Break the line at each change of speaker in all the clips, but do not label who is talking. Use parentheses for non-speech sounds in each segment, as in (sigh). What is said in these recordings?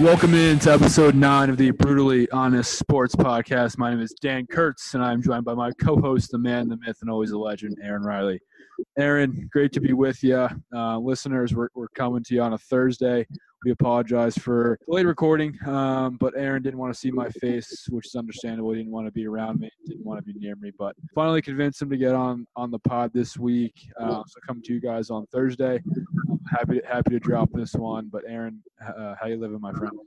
Welcome in to episode nine of the Brutally Honest Sports Podcast. My name is Dan Kurtz, and I'm joined by my co-host, the man, the myth, and always a legend, Aaron Riley. Aaron, great to be with you. Uh, listeners, we're, we're coming to you on a Thursday. We apologize for late recording, um, but Aaron didn't want to see my face, which is understandable. He didn't want to be around me, didn't want to be near me, but finally convinced him to get on on the pod this week. Uh, so come to you guys on Thursday. I'm happy to, happy to drop this one. But Aaron, uh, how you living, my friend?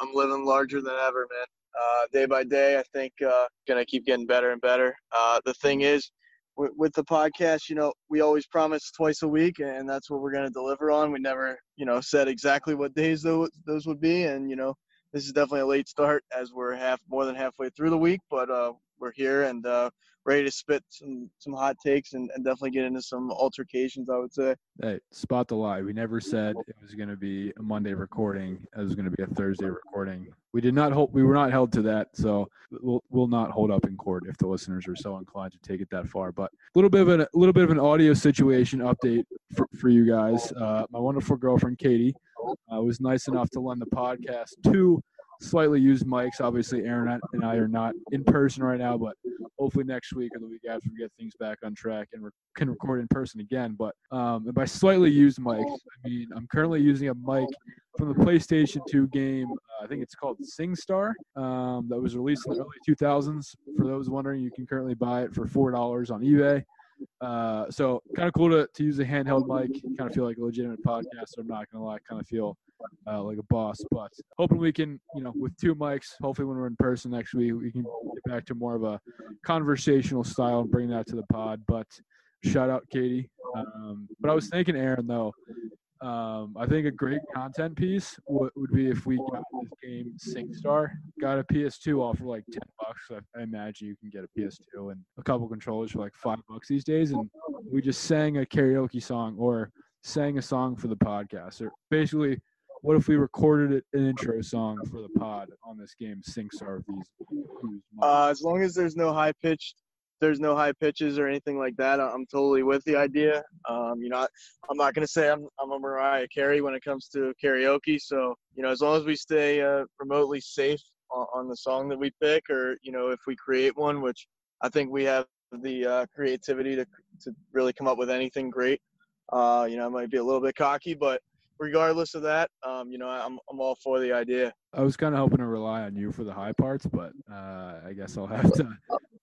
I'm living larger than ever, man. Uh, day by day, I think uh, gonna keep getting better and better. Uh, the thing is, with, with the podcast, you know, we always promise twice a week, and that's what we're gonna deliver on. We never, you know, said exactly what days those those would be, and you know, this is definitely a late start as we're half more than halfway through the week, but uh, we're here and uh, ready to spit some some hot takes and, and definitely get into some altercations. I would say.
Hey, spot the lie. We never said it was going to be a Monday recording. It was going to be a Thursday recording. We did not hold. We were not held to that. So we'll we'll not hold up in court if the listeners are so inclined to take it that far. But a little bit of an, a little bit of an audio situation update for, for you guys. Uh, my wonderful girlfriend Katie uh, was nice enough to lend the podcast two slightly used mics. Obviously, Aaron and I are not in person right now, but hopefully next week or the week after we get things back on track and we can record in person again. But um, and by slightly used mics, I mean I'm currently using a mic from the PlayStation 2 game. Uh, I think it's called SingStar. Um, that was released in the early 2000s. For those wondering, you can currently buy it for four dollars on eBay. Uh, so kind of cool to, to use a handheld mic. Kind of feel like a legitimate podcast. I'm not gonna lie, kind of feel uh, like a boss. But hoping we can, you know, with two mics, hopefully when we're in person next week, we can get back to more of a conversational style and bring that to the pod. But shout out Katie. Um, but I was thinking, Aaron, though, um, I think a great content piece would, would be if we got this game SingStar, got a PS2 off for like 10 bucks. I, I imagine you can get a PS2 and a couple controllers for like five bucks these days. And we just sang a karaoke song or sang a song for the podcast. Or basically, what if we recorded an intro song for the pod on this game SingStar of these?
Uh, as long as there's no high pitched there's no high pitches or anything like that, I'm totally with the idea. Um, you know, I'm not going to say I'm, I'm a Mariah Carey when it comes to karaoke. So, you know, as long as we stay uh, remotely safe on, on, the song that we pick, or, you know, if we create one, which I think we have the uh, creativity to, to really come up with anything great. Uh, you know, I might be a little bit cocky, but regardless of that, um, you know, I'm, I'm all for the idea.
I was kind of hoping to rely on you for the high parts, but uh, I guess I'll have to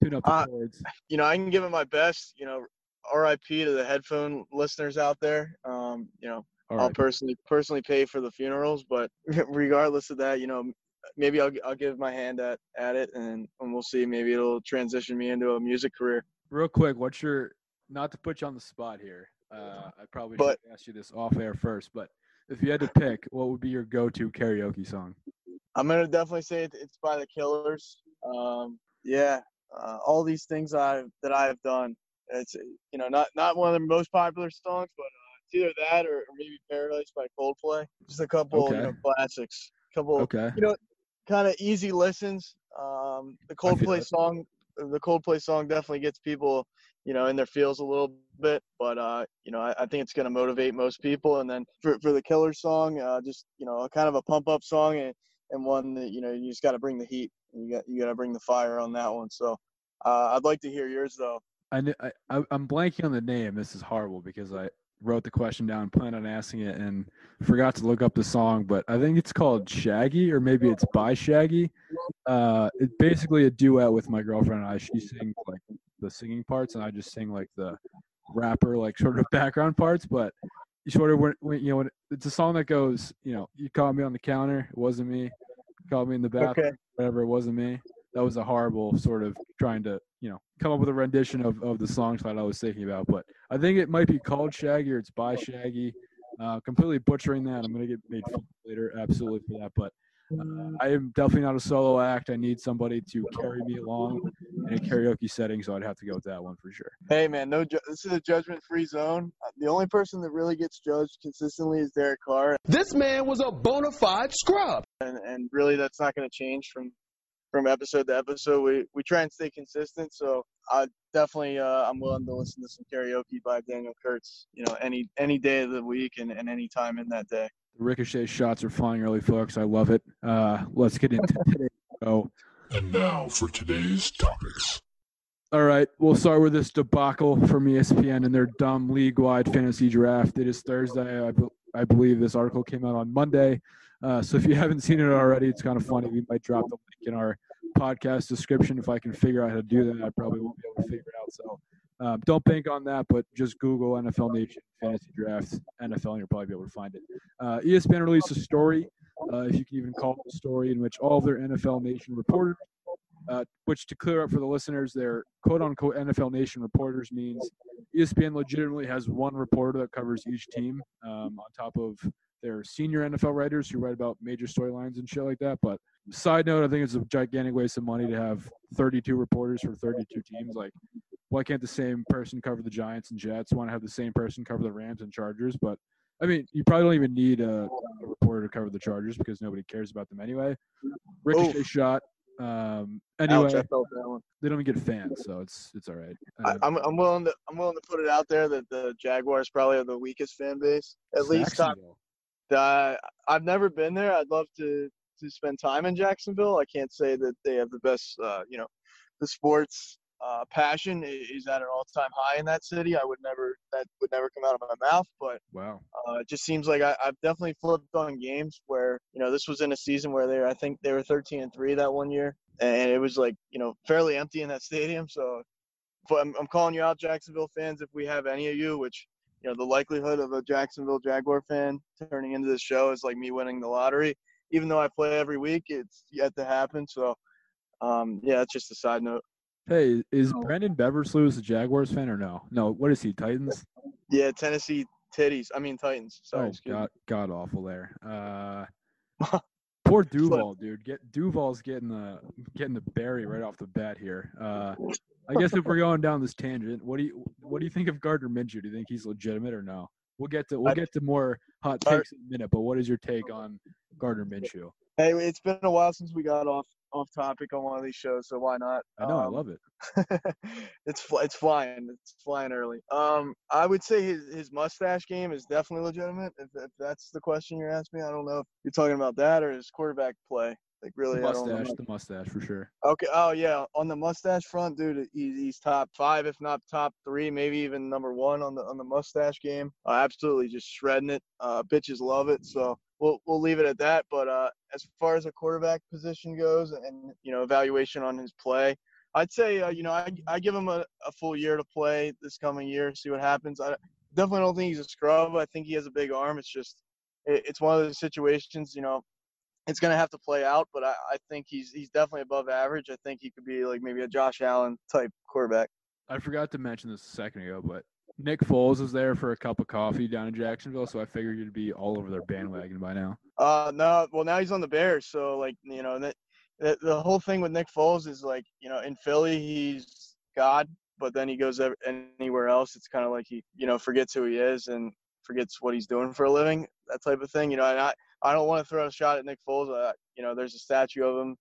tune up the
Uh,
chords.
You know, I can give it my best. You know, RIP to the headphone listeners out there. Um, you know, I'll personally personally pay for the funerals, but (laughs) regardless of that, you know, maybe I'll I'll give my hand at at it, and and we'll see. Maybe it'll transition me into a music career.
Real quick, what's your not to put you on the spot here? Uh, I probably
But-
should ask you this off air first, but if you had to pick, what would be your go-to karaoke song?
I'm gonna definitely say it, it's by the Killers. Um, yeah, uh, all these things I that I have done. It's you know not not one of the most popular songs, but uh, it's either that or, or maybe Paradise by Coldplay. Just a couple you know,
Okay.
classics. Couple
Okay.
you know kind of easy listens. Um, the Coldplay song, the Coldplay song definitely gets people you know in their feels a little bit, but uh, you know, I, I think it's going to motivate most people. And then for for the killer song, uh, just you know, a kind of a pump up song and, and one that you know you just got to bring the heat. You got you got to bring the fire on that one. So uh, I'd like to hear yours though.
I, I I'm blanking on the name. This is horrible because I wrote the question down, planned on asking it, and forgot to look up the song. But I think it's called Shaggy, or maybe it's by Shaggy. Uh, it's basically a duet with my girlfriend and I. She sings like the singing parts, and I just sing like the rapper, like sort of (laughs) background parts. But you sort of when, when you know when it's a song that goes, you know, you caught me on the counter, it wasn't me. You called me in the bathroom,
Okay.
whatever, it wasn't me. That was a horrible sort of trying to, you know, come up with a rendition of, of the song that I was thinking about. But I think it might be called Shaggy or it's by Shaggy. Uh, completely butchering that. I'm gonna get made fun later, absolutely for that. But uh, I am definitely not a solo act. I need somebody to carry me along in a karaoke setting, so I'd have to go with that one for sure.
Hey man, no, ju- this is a judgment-free zone. Uh, The only person that really gets judged consistently is Derek Carr,
This man was a bona fide scrub.
and and really that's not going to change from from episode to episode. We we try and stay consistent. So I definitely uh, I'm willing to listen to some karaoke by Daniel Kurtz. You know, any any day of the week and, and any time in that day.
The ricochet shots are flying early, folks. I love it. Uh, let's get into (laughs) today's show.
And now for today's topics.
All right, we'll start with this debacle from ESPN and their dumb league-wide fantasy draft. It is Thursday. I, be- I believe this article came out on Monday. Uh, so if you (laughs) haven't seen it already, it's kind of funny. We might drop the link in our podcast description. If I can figure out how to do that, I probably won't be able to figure it out. So um, don't bank on that, but just Google NFL Nation fantasy draft NFL, and you'll probably be able to find it. Uh, ESPN released a story, uh, if you can even call it a story, in which all of their NFL Nation reporters uh, which to clear up for the listeners, their quote unquote NFL Nation reporters means ESPN legitimately has one reporter that covers each team um, on top of their senior NFL writers who write about major storylines and shit like that. But side note, I think it's a gigantic waste of money to have 32 reporters for 32 teams. Like, why can't the same person cover the Giants and Jets? Want to have the same person cover the Rams and Chargers? But I mean, you probably don't even need a, a reporter to cover the Chargers because nobody cares about them anyway. Ricochet shot. Um, anyway,
Ouch, I felt that one.
they don't even get fans, so it's it's all right.
I,
Uh,
I'm I'm willing to I'm willing to put it out there that the Jaguars probably are the weakest fan base. At least. Uh, I've never been there. I'd love to to spend time in Jacksonville. I can't say that they have the best, uh, you know, the sports uh, passion is at an all-time high in that city. I would never that would never come out of my mouth, but
Wow.
uh, it just seems like I, I've definitely flipped on games where you know this was in a season where they were, I think they were 13 and three that one year, and it was like you know fairly empty in that stadium. So, but I'm, I'm calling you out, Jacksonville fans, if we have any of you, which you know the likelihood of a Jacksonville Jaguar fan turning into this show is like me winning the lottery. Even though I play every week, it's yet to happen. So, um, yeah, it's just a side note.
Hey, is
Oh.
Brandon Beversley a Jaguars fan or no? No. What is he? Titans.
Yeah, Tennessee titties. I mean Titans. Sorry,
oh,
excuse me.
god, god awful there. Uh, (laughs) poor Duval, dude. Get Duval's getting the getting the berry right off the bat here. Uh, I guess if we're (laughs) going down this tangent, what do you what do you think of Gardner Minshew? Do you think he's legitimate or no? We'll get to we'll get to more hot takes in a minute, but what is your take on Gardner Minshew?
Hey, it's been a while since we got off off topic on one of these shows, so why not?
I know, I
Um,
love it. (laughs)
it's it's flying. It's flying early. Um, I would say his his mustache game is definitely legitimate. If, if that's the question you're asking me, I don't know if you're talking about that or his quarterback play. Like really,
The
I don't know.
mustache, the mustache for sure.
Okay. Oh yeah, on the mustache front, dude, he's, he's top five, if not top three, maybe even number one on the on the mustache game. Uh, absolutely, just shredding it. Uh, bitches love it. So we'll we'll leave it at that. But uh, as far as a quarterback position goes, and you know evaluation on his play, I'd say uh, you know I I give him a, a full year to play this coming year, see what happens. I definitely don't think he's a scrub. I think he has a big arm. It's just it, it's one of those situations, you know it's to have to play out, but I, I think he's he's definitely above average. I think he could be like maybe a Josh Allen type quarterback.
I forgot to mention this a second ago, but Nick Foles is there for a cup of coffee down in Jacksonville, so I figured you'd be all over their bandwagon by now.
Uh, no, well now he's on the Bears, so like you know that the, whole thing with Nick Foles is like you know in Philly he's God, but then he goes anywhere else, it's kind of like he you know forgets who he is and forgets what he's doing for a living, that type of thing. You know, and I I don't want to throw a shot at Nick Foles. Uh, you know, there's a statue of him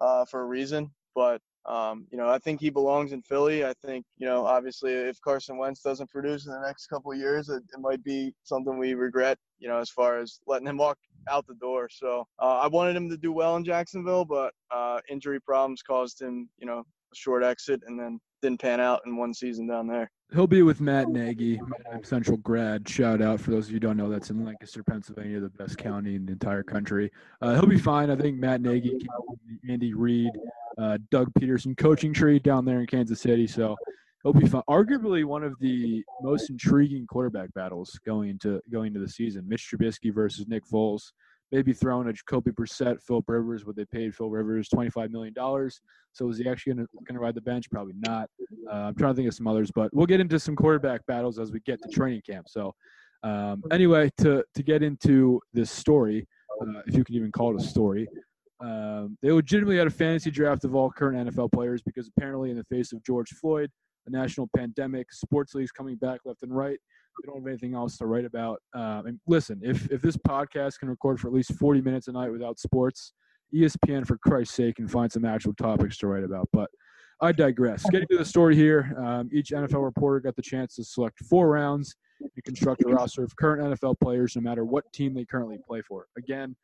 uh, for a reason, but Um, you know, I think he belongs in Philly. I think, you know, obviously if Carson Wentz doesn't produce in the next couple of years, it, it might be something we regret, you know, as far as letting him walk out the door. So uh, I wanted him to do well in Jacksonville, but uh, injury problems caused him, you know, a short exit and then didn't pan out in one season down there.
He'll be with Matt Nagy, Central grad. Shout out for those of you don't know, that's in Lancaster, Pennsylvania, the best county in the entire country. Uh, he'll be fine. I think Matt Nagy, Andy Reid, uh, Doug Pederson coaching tree down there in Kansas City. So he'll be fun. Arguably one of the most intriguing quarterback battles going into going into the season. Mitch Trubisky versus Nick Foles maybe throwing a Jacoby Brissett, Phil Rivers, what they paid Phil Rivers twenty five million dollars. So is he actually going to ride the bench? Probably not. Uh, I'm trying to think of some others, but we'll get into some quarterback battles as we get to training camp. So um, anyway, to to get into this story, uh, if you can even call it a story. Um, they legitimately had a fantasy draft of all current NFL players because apparently, in the face of George Floyd, the national pandemic, sports leagues coming back left and right, we don't have anything else to write about. Um, and listen, if if this podcast can record for at least 40 minutes a night without sports, ESPN, for Christ's sake, can find some actual topics to write about. But I digress. Getting to the story here, um, each NFL reporter got the chance to select four rounds and construct a roster of current NFL players, no matter what team they currently play for. Again,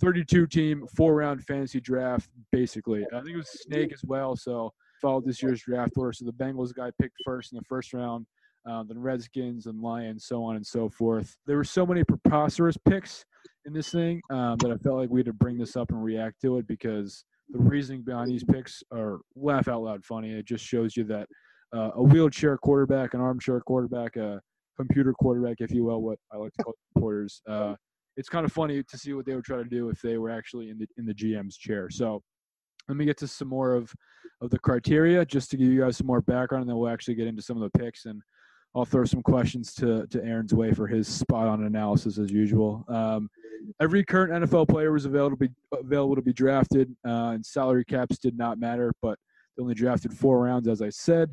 32 team, four round fantasy draft, basically. I think it was Snake as well. So followed this year's draft order. So the Bengals guy picked first in the first round uh, then Redskins and Lions, so on and so forth. There were so many preposterous picks in this thing um, that I felt like we had to bring this up and react to it because the reasoning behind these picks are laugh out loud funny. It just shows you that uh, a wheelchair quarterback, an armchair quarterback, a computer quarterback, if you will, what I like to call reporters. Uh, it's kind of funny to see what they would try to do if they were actually in the in the GM's chair. So let me get to some more of of the criteria just to give you guys some more background, and then we'll actually get into some of the picks and I'll throw some questions to, to Aaron's way for his spot on analysis as usual. Um, every current NFL player was available to be available to be drafted, uh, and salary caps did not matter, but they only drafted four rounds, as I said.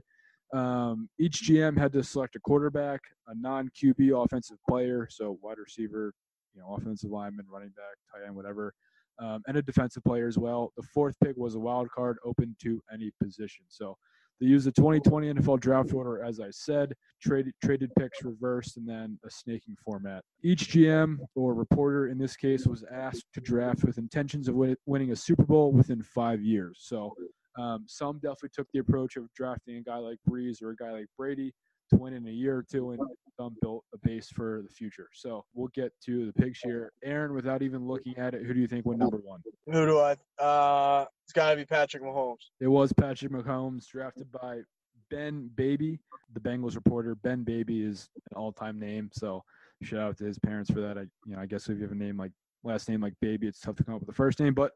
Um, each GM had to select a quarterback, a non QB offensive player, so wide receiver, you know, offensive lineman, running back, tight end, whatever, um, and a defensive player as well. The fourth pick was a wild card open to any position. So they used the 2020 NFL draft order, as I said, traded traded picks reversed, and then a snaking format. Each GM or reporter in this case was asked to draft with intentions of win- winning a Super Bowl within five years. So um, some definitely took the approach of drafting a guy like Brees or a guy like Brady to win in a year or two, and some built a base for the future. So we'll get to the pigs here. Aaron, without even looking at it, who do you think went number one?
Who do I? Uh, it's got to be Patrick Mahomes.
It was Patrick Mahomes, drafted by Ben Baby, the Bengals reporter. Ben Baby is an all-time name, so shout out to his parents for that. I, you know, I guess if you have a name like last name like Baby, it's tough to come up with a first name, but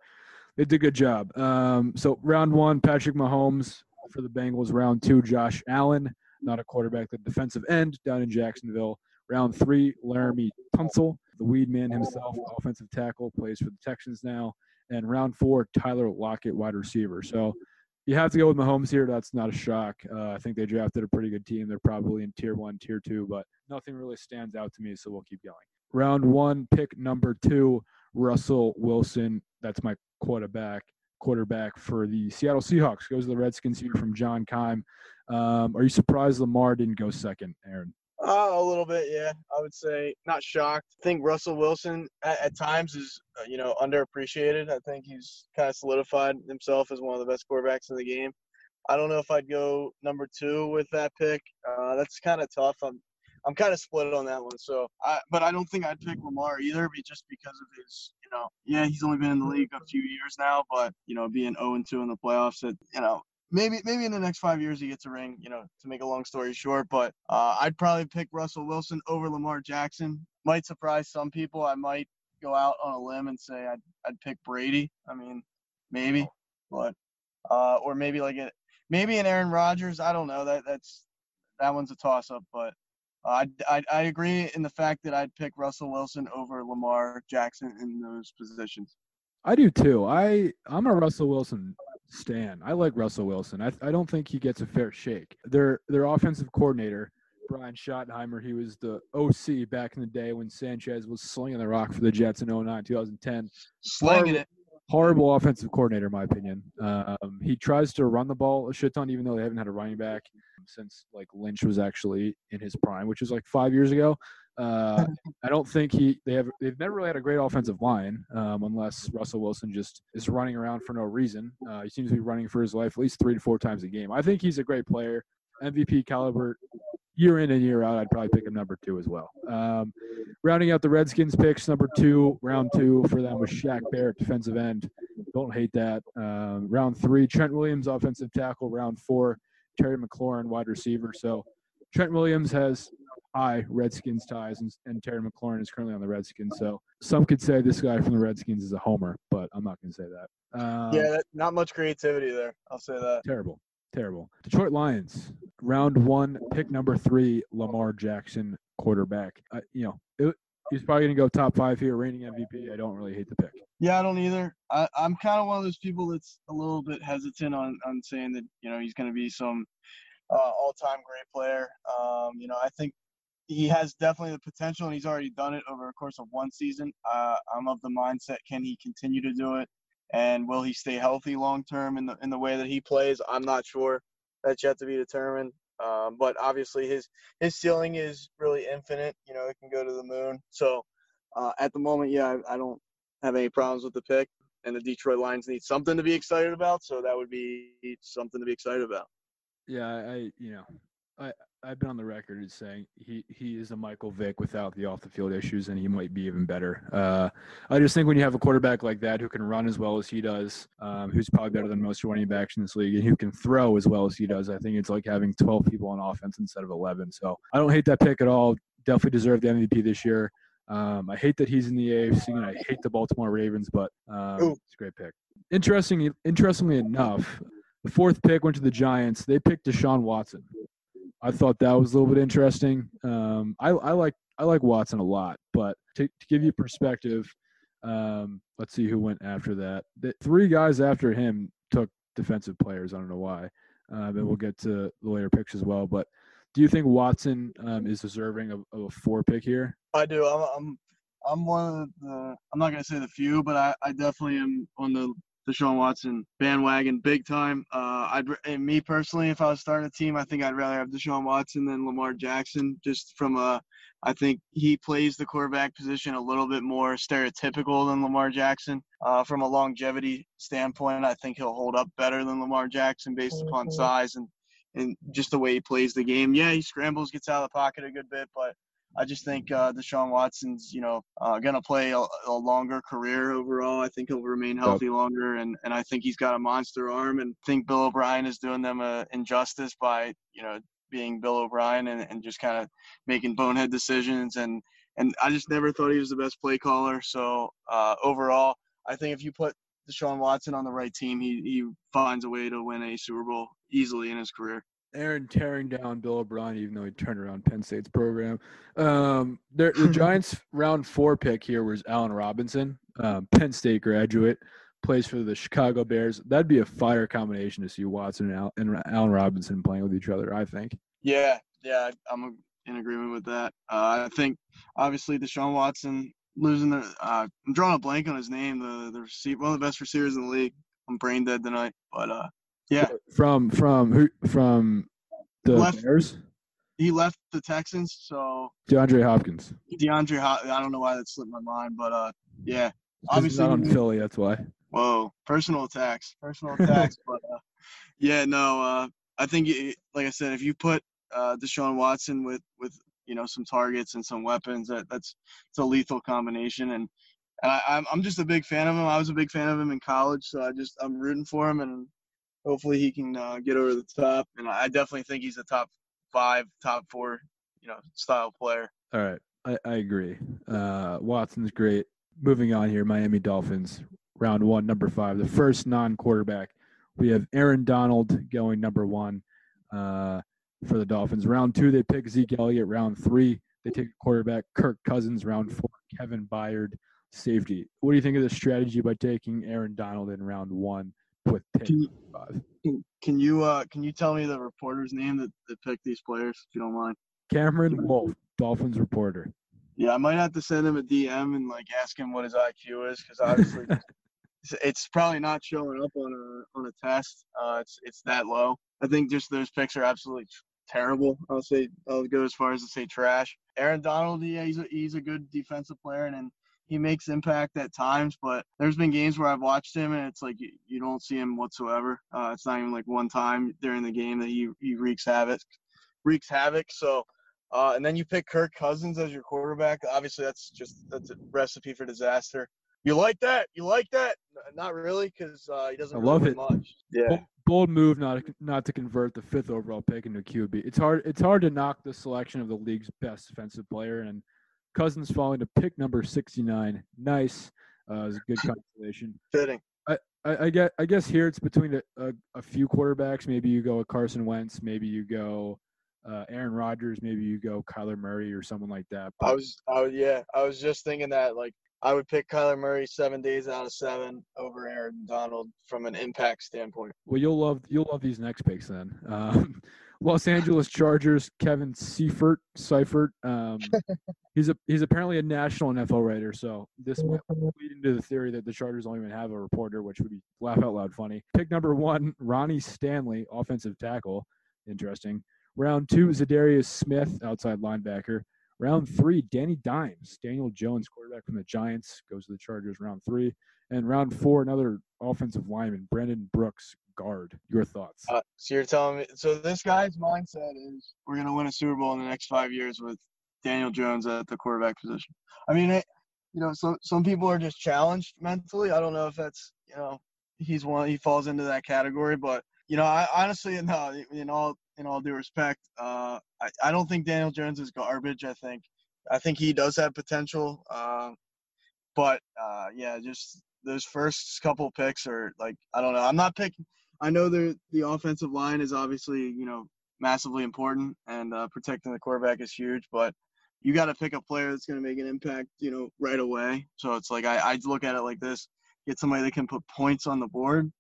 they did a good job. Um, so round one, Patrick Mahomes for the Bengals. Round two, Josh Allen not a quarterback, the defensive end down in Jacksonville. Round three, Laremy Tunsil, the weed man himself, offensive tackle, plays for the Texans now. And round four, Tyler Lockett, wide receiver. So you have to go with Mahomes here. That's not a shock. Uh, I think they drafted a pretty good team. They're probably in tier one, tier two, but nothing really stands out to me, so we'll keep going. Round one, pick number two, Russell Wilson. That's my quarterback quarterback for the Seattle Seahawks. Goes to the Redskins here from John Keim. Um, are you surprised Lamar didn't go second, Aaron?
Uh, a little bit, yeah. I would say not shocked. I think Russell Wilson at, at times is, uh, you know, underappreciated. I think he's kind of solidified himself as one of the best quarterbacks in the game. I don't know if I'd go number two with that pick. Uh, that's kind of tough. I'm, I'm kind of split on that one. So, I, but I don't think I'd pick Lamar either, just because of his, you know, yeah, he's only been in the league a few years now, but you know, being 0 and 2 in the playoffs, it, you know, maybe maybe in the next five years he gets a ring. You know, to make a long story short, but uh, I'd probably pick Russell Wilson over Lamar Jackson. Might surprise some people. I might go out on a limb and say I'd I'd pick Brady. I mean, maybe, but uh, or maybe like a maybe an Aaron Rodgers. I don't know. That that's that one's a toss up, but. I, I, I agree in the fact that I'd pick Russell Wilson over Lamar Jackson in those positions.
I do too. I I'm a Russell Wilson stan. I like Russell Wilson. I I don't think he gets a fair shake. Their their offensive coordinator, Brian Schottenheimer, he was the OC back in the day when Sanchez was slinging the rock for the Jets in 09, 2010.
Slinging it.
horrible offensive coordinator, in my opinion. Um, he tries to run the ball a shit ton, even though they haven't had a running back since like Lynch was actually in his prime, which was like five years ago. Uh, I don't think he they have they've never really had a great offensive line um, unless Russell Wilson just is running around for no reason. Uh, he seems to be running for his life at least three to four times a game. I think he's a great player, MVP caliber. Year in and year out, I'd probably pick him number two as well. Um, rounding out the Redskins picks, number two, round two for them was Shaq Barrett, defensive end. Don't hate that. Um, round three, Trent Williams, offensive tackle. Round four, Terry McLaurin, wide receiver. So Trent Williams has high Redskins ties, and, and Terry McLaurin is currently on the Redskins. So some could say this guy from the Redskins is a homer, but I'm not going to say that. Um,
yeah, that, not much creativity there. I'll say that.
Terrible. Terrible. Detroit Lions, round one, pick number three, Lamar Jackson, quarterback. Uh, you know, it, he's probably going to go top five here, reigning MVP. I don't really hate the pick.
Yeah, I don't either. I, I'm kind of one of those people that's a little bit hesitant on, on saying that, you know, he's going to be some uh, all time great player. Um, you know, I think he has definitely the potential, and he's already done it over the course of one season. Uh, I'm of the mindset: can he continue to do it, and will he stay healthy long term in the in the way that he plays? I'm not sure. That's yet to be determined. Um, but obviously, his his ceiling is really infinite. You know, it can go to the moon. So uh, at the moment, yeah, I, I don't have any problems with the pick. And the Detroit Lions need something to be excited about, so that would be something to be excited about.
Yeah, I you know, I I've been on the record as saying he he is a Michael Vick without the off the field issues, and he might be even better. Uh, I just think when you have a quarterback like that who can run as well as he does, um, who's probably better than most running backs in this league, and who can throw as well as he does, I think it's like having 12 people on offense instead of 11. So I don't hate that pick at all. Definitely deserved the MVP this year. Um, I hate that he's in the AFC, and I hate the Baltimore Ravens, but um, it's a great pick. Interesting, interestingly enough, the fourth pick went to the Giants. They picked Deshaun Watson. I thought that was a little bit interesting. Um, I, I like I like Watson a lot, but to, to give you perspective, um, let's see who went after that. The three guys after him took defensive players. I don't know why, um, and we'll get to the later picks as well. But do you think Watson um, is deserving of, of, a four pick here?
I do. I'm I'm, I'm one of the. I'm not gonna say the few, but I, I definitely am on the Deshaun Watson bandwagon big time. Uh, I'd and me personally, if I was starting a team, I think I'd rather have Deshaun Watson than Lamar Jackson. Just from a, I think he plays the quarterback position a little bit more stereotypical than Lamar Jackson. Uh, from a longevity standpoint, I think he'll hold up better than Lamar Jackson based upon size and and just the way he plays the game. Yeah, he scrambles, gets out of the pocket a good bit, but I just think uh, Deshaun Watson's, you know, uh, going to play a, a, longer career overall. I think he'll remain healthy longer, and, and I think he's got a monster arm. And I think Bill O'Brien is doing them a injustice by, you know, being Bill O'Brien and, and just kind of making bonehead decisions. And and I just never thought he was the best play caller. So uh, overall, I think if you put Deshaun Watson on the right team, he he finds a way to win a Super Bowl easily in his career.
Aaron tearing down Bill O'Brien, even though he turned around Penn State's program. Um, the (laughs) Giants' round four pick here was Allen Robinson, um, Penn State graduate, plays for the Chicago Bears. That'd be a fire combination to see Watson and, Al- and Allen Robinson playing with each other. I think.
Yeah, yeah, I'm in agreement with that. Uh, I think obviously Deshaun Watson losing the. Uh, I'm drawing a blank on his name. The the receiver, one of the best receivers in the league. I'm brain dead tonight, but uh, yeah.
From from who from the left, Bears?
He left the Texans, so
DeAndre Hopkins.
DeAndre Hop- I don't know why that slipped my mind, but uh yeah.
Obviously not on Philly, that's why.
Whoa, personal attacks. Personal attacks, but uh, yeah, no, uh I think like I said, if you put uh Deshaun Watson with with you know some targets and some weapons, that that's it's a lethal combination and and I, I'm I'm just a big fan of him. I was a big fan of him in college, so I just I'm rooting for him, and hopefully he can uh, get over the top. And I definitely think he's a top five, top four, you know, style player.
All right, I, I agree. Uh, Watson's great. Moving on here, Miami Dolphins, round one, number five, the first non-quarterback. We have Aaron Donald going number one uh, for the Dolphins. Round two, they pick Zeke Elliott. Round three, they take quarterback Kirk Cousins. Round four, Kevin Byard, safety. What do you think of the strategy by taking Aaron Donald in round one? With
can five. Can, can you uh can you tell me the reporter's name that, that picked these players if you don't mind?
Cameron Wolfe, Dolphins reporter.
Yeah, I might have to send him a DM and like ask him what his IQ is because obviously (laughs) it's, it's probably not showing up on a on a test. Uh, it's it's that low. I think just those picks are absolutely terrible. I'll say I'll go as far as to say trash. Aaron Donald, yeah, he's a, he's a good defensive player and, and he makes impact at times, but there's been games where I've watched him and it's like you, you don't see him whatsoever. Uh, it's not even like one time during the game that he, he wreaks havoc, wreaks havoc. So, uh, and then you pick Kirk Cousins as your quarterback. Obviously, that's just that's a recipe for disaster. You like that? You like that? Not really, because uh, he doesn't.
I
really
love
do
it.
Much. Yeah.
Bold, bold move not not to convert the fifth overall pick into a QB. It's hard. It's hard to knock the selection of the league's best defensive player, and Cousins falling to pick number sixty nine. Nice. Uh, a good consolation.
Fitting.
I, I get. I guess here it's between a, a, a few quarterbacks. Maybe you go with Carson Wentz. Maybe you go uh, Aaron Rodgers. Maybe you go Kyler Murray or someone like that.
I was, I yeah, I was just thinking that like I would pick Kyler Murray seven days out of seven over Aaron Donald from an impact standpoint.
well, you'll love you'll love these next picks then. Um, Los Angeles Chargers. Kevin Seifert. Seifert. Um, (laughs) he's a he's apparently a national NFL writer. So this might lead into the theory that the Chargers don't even have a reporter, which would be laugh out loud funny. Pick number one, Ronnie Stanley, offensive tackle. Interesting. Round two, Za'Darius Smith, outside linebacker. Round three, Danny Dimes, Daniel Jones, quarterback from the Giants, goes to the Chargers. Round three, and round four, another offensive lineman, Brandon Brooks, guard. Your thoughts?
Uh, so you're telling me, so this guy's mindset is we're gonna win a Super Bowl in the next five years with Daniel Jones at the quarterback position. I mean, it, you know, some some people are just challenged mentally. I don't know if that's you know he's one he falls into that category, but you know, I honestly (laughs) no, in all in all due respect, uh, I, I don't think Daniel Jones is garbage. I think I think he does have potential. Uh, but uh, yeah, just those first couple picks are like I don't know. I'm not picking. I know the the offensive line is obviously you know massively important, and uh, protecting the quarterback is huge. But you got to pick a player that's going to make an impact, you know, right away. So it's like I, I look at it like this: get somebody that can put points on the board,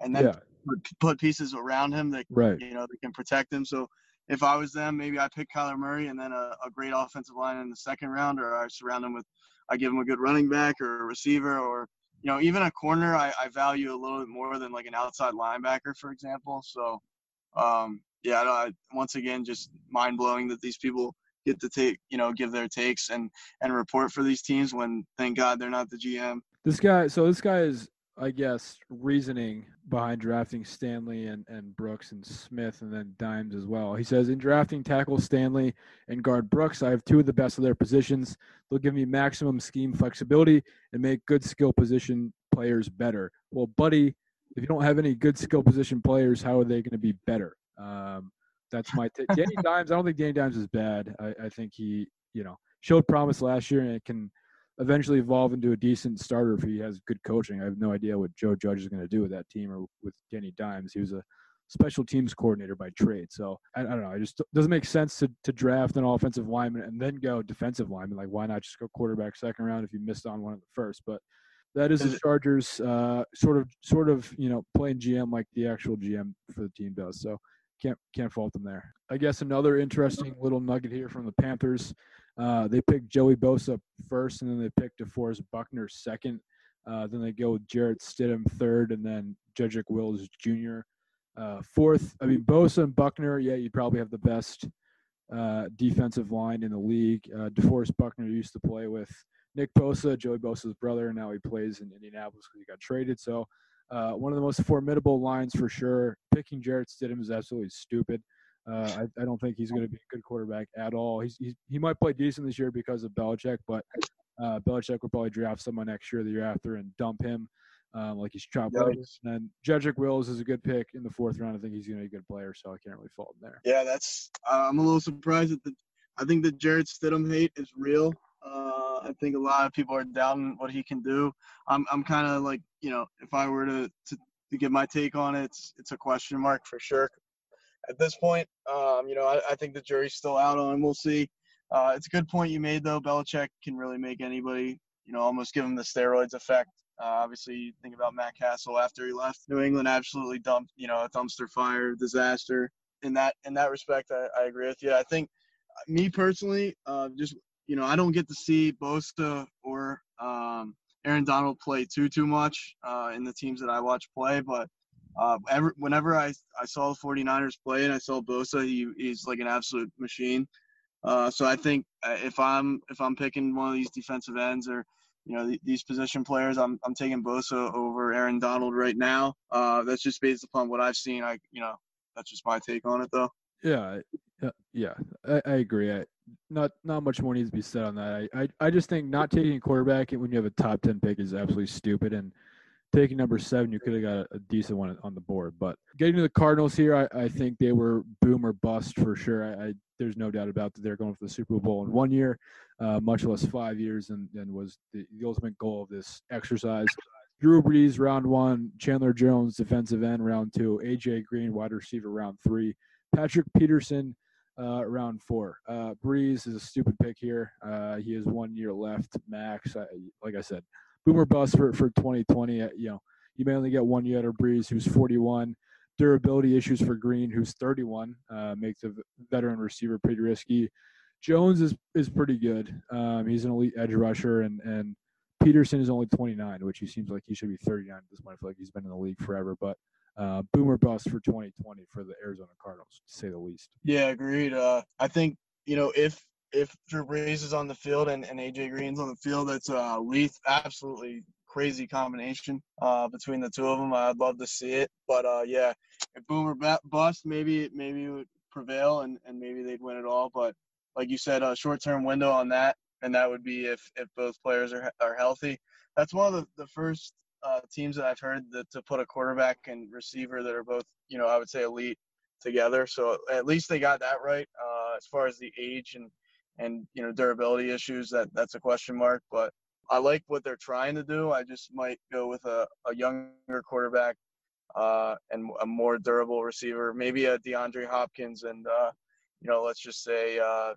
and then
yeah,
put, put pieces around him that
right.
you know that can protect him. So if I was them, maybe I pick Kyler Murray and then a, a great offensive line in the second round, or I surround him with, I give him a good running back or a receiver, or you know even a corner. I, I value a little bit more than like an outside linebacker, for example. So um, yeah, I, once again, just mind blowing that these people get to take you know give their takes and and report for these teams when thank God they're not the GM.
This guy, so this guy is, I guess, reasoning behind drafting Stanley and, and Brooks and Smith and then Dimes as well. He says, in drafting tackle Stanley and guard Brooks, I have two of the best of their positions. They'll give me maximum scheme flexibility and make good skill position players better. Well, buddy, if you don't have any good skill position players, how are they going to be better? Um, that's my take. Danny (laughs) Dimes, I don't think Danny Dimes is bad. I, I think he, you know, showed promise last year and it can eventually evolve into a decent starter if he has good coaching. I have no idea what Joe Judge is going to do with that team or with Danny Dimes. He was a special teams coordinator by trade. So I, I don't know. It just doesn't make sense to, to draft an offensive lineman and then go defensive lineman. Like, why not just go quarterback second round if you missed on one of the first? But that is the Chargers uh, sort of sort of you know playing GM like the actual GM for the team does. So can't can't fault them there. I guess another interesting little nugget here from the Panthers. Uh, they picked Joey Bosa first, and then they picked DeForest Buckner second. Uh, then they go with Jarrett Stidham third, and then Jedrick Wills Jr. Uh, fourth. I mean Bosa and Buckner. Yeah, you'd probably have the best uh, defensive line in the league. Uh, DeForest Buckner used to play with Nick Bosa, Joey Bosa's brother, and now he plays in Indianapolis because he got traded. So one of the most formidable lines for sure. Picking Jarrett Stidham is absolutely stupid. Uh, I, I don't think he's going to be a good quarterback at all. He's, he's he might play decent this year because of Belichick, but uh, Belichick will probably draft someone next year, the year after, and dump him um, like he's chopped. up.
Yikes.
And then Jedrick Wills is a good pick in the fourth round. I think he's going to be a good player, so I can't really fault him there.
Yeah, that's. Uh, I'm a little surprised that the. I think the Jarrett Stidham hate is real. Uh, I think a lot of people are doubting what he can do. I'm I'm kind of like you know if I were to, to to give my take on it, it's it's a question mark for sure. At this point, um, you know I, I think the jury's still out on him. We'll see. Uh, it's a good point you made though. Belichick can really make anybody you know almost give him the steroids effect. Uh, obviously, you think about Matt Cassel after he left New England, absolutely dumped, you know, a dumpster fire disaster. In that in that respect, I, I agree with you. I think me personally, uh, just you know, I don't get to see Bosa or um, Aaron Aaron Donald play too too much uh, in the teams that I watch play, but uh, ever, whenever I, I saw the 49ers play and I saw Bosa, he, he's like an absolute machine. Uh, so I think uh, if I'm if I'm picking one of these defensive ends or you know these position players, I'm I'm taking Bosa over Aaron Donald right now. Uh, that's just based upon what I've seen. I you know that's just my take on it though.
Yeah, yeah, I, I agree. I, not not much more needs to be said on that. I, I I just think not taking a quarterback when you have a top ten pick is absolutely stupid and taking number seven, you could have got a, decent one on the board. But getting to the Cardinals here, I, I think they were boom or bust for sure. I, I, there's no doubt about that they're going for the Super Bowl in one year, uh, much less five years, and, and was the, the ultimate goal of this exercise. Drew Brees, round one. Chandler Jones, defensive end, round two. AJ Green, wide receiver, round three. Patrick Peterson, uh, round four. Uh, Brees is a stupid pick here. Uh, he has one year left max. I, like I said, boomer bust for, for 2020. Uh, you know, you may only get one of Brees, who's 41. Durability issues for Green, who's 31, uh, makes a veteran receiver pretty risky. Jones is is pretty good. Um, he's an elite edge rusher, and and Peterson is only 29, which he seems like he should be 39 at this point. I feel like he's been in the league forever, but uh, boomer bust for 2020 for the Arizona Cardinals, to say the least.
Yeah, agreed. Uh, I think you know if if Drew Brees is on the field and, and AJ Green's on the field, that's a lethal, absolutely crazy combination uh, between the two of them. I'd love to see it, but uh, yeah, if Boomer bust, maybe maybe it would prevail and, and maybe they'd win it all. But like you said, a short term window on that, and that would be if if both players are are healthy. That's one of the, the first uh, teams that I've heard that to put a quarterback and receiver that are both you know I would say elite together. So at least they got that right uh, as far as the age and and you know durability issues that that's a question mark but i like what they're trying to do. I just might go with a, a younger quarterback uh, and a more durable receiver maybe a deandre hopkins and uh, you know let's just say uh,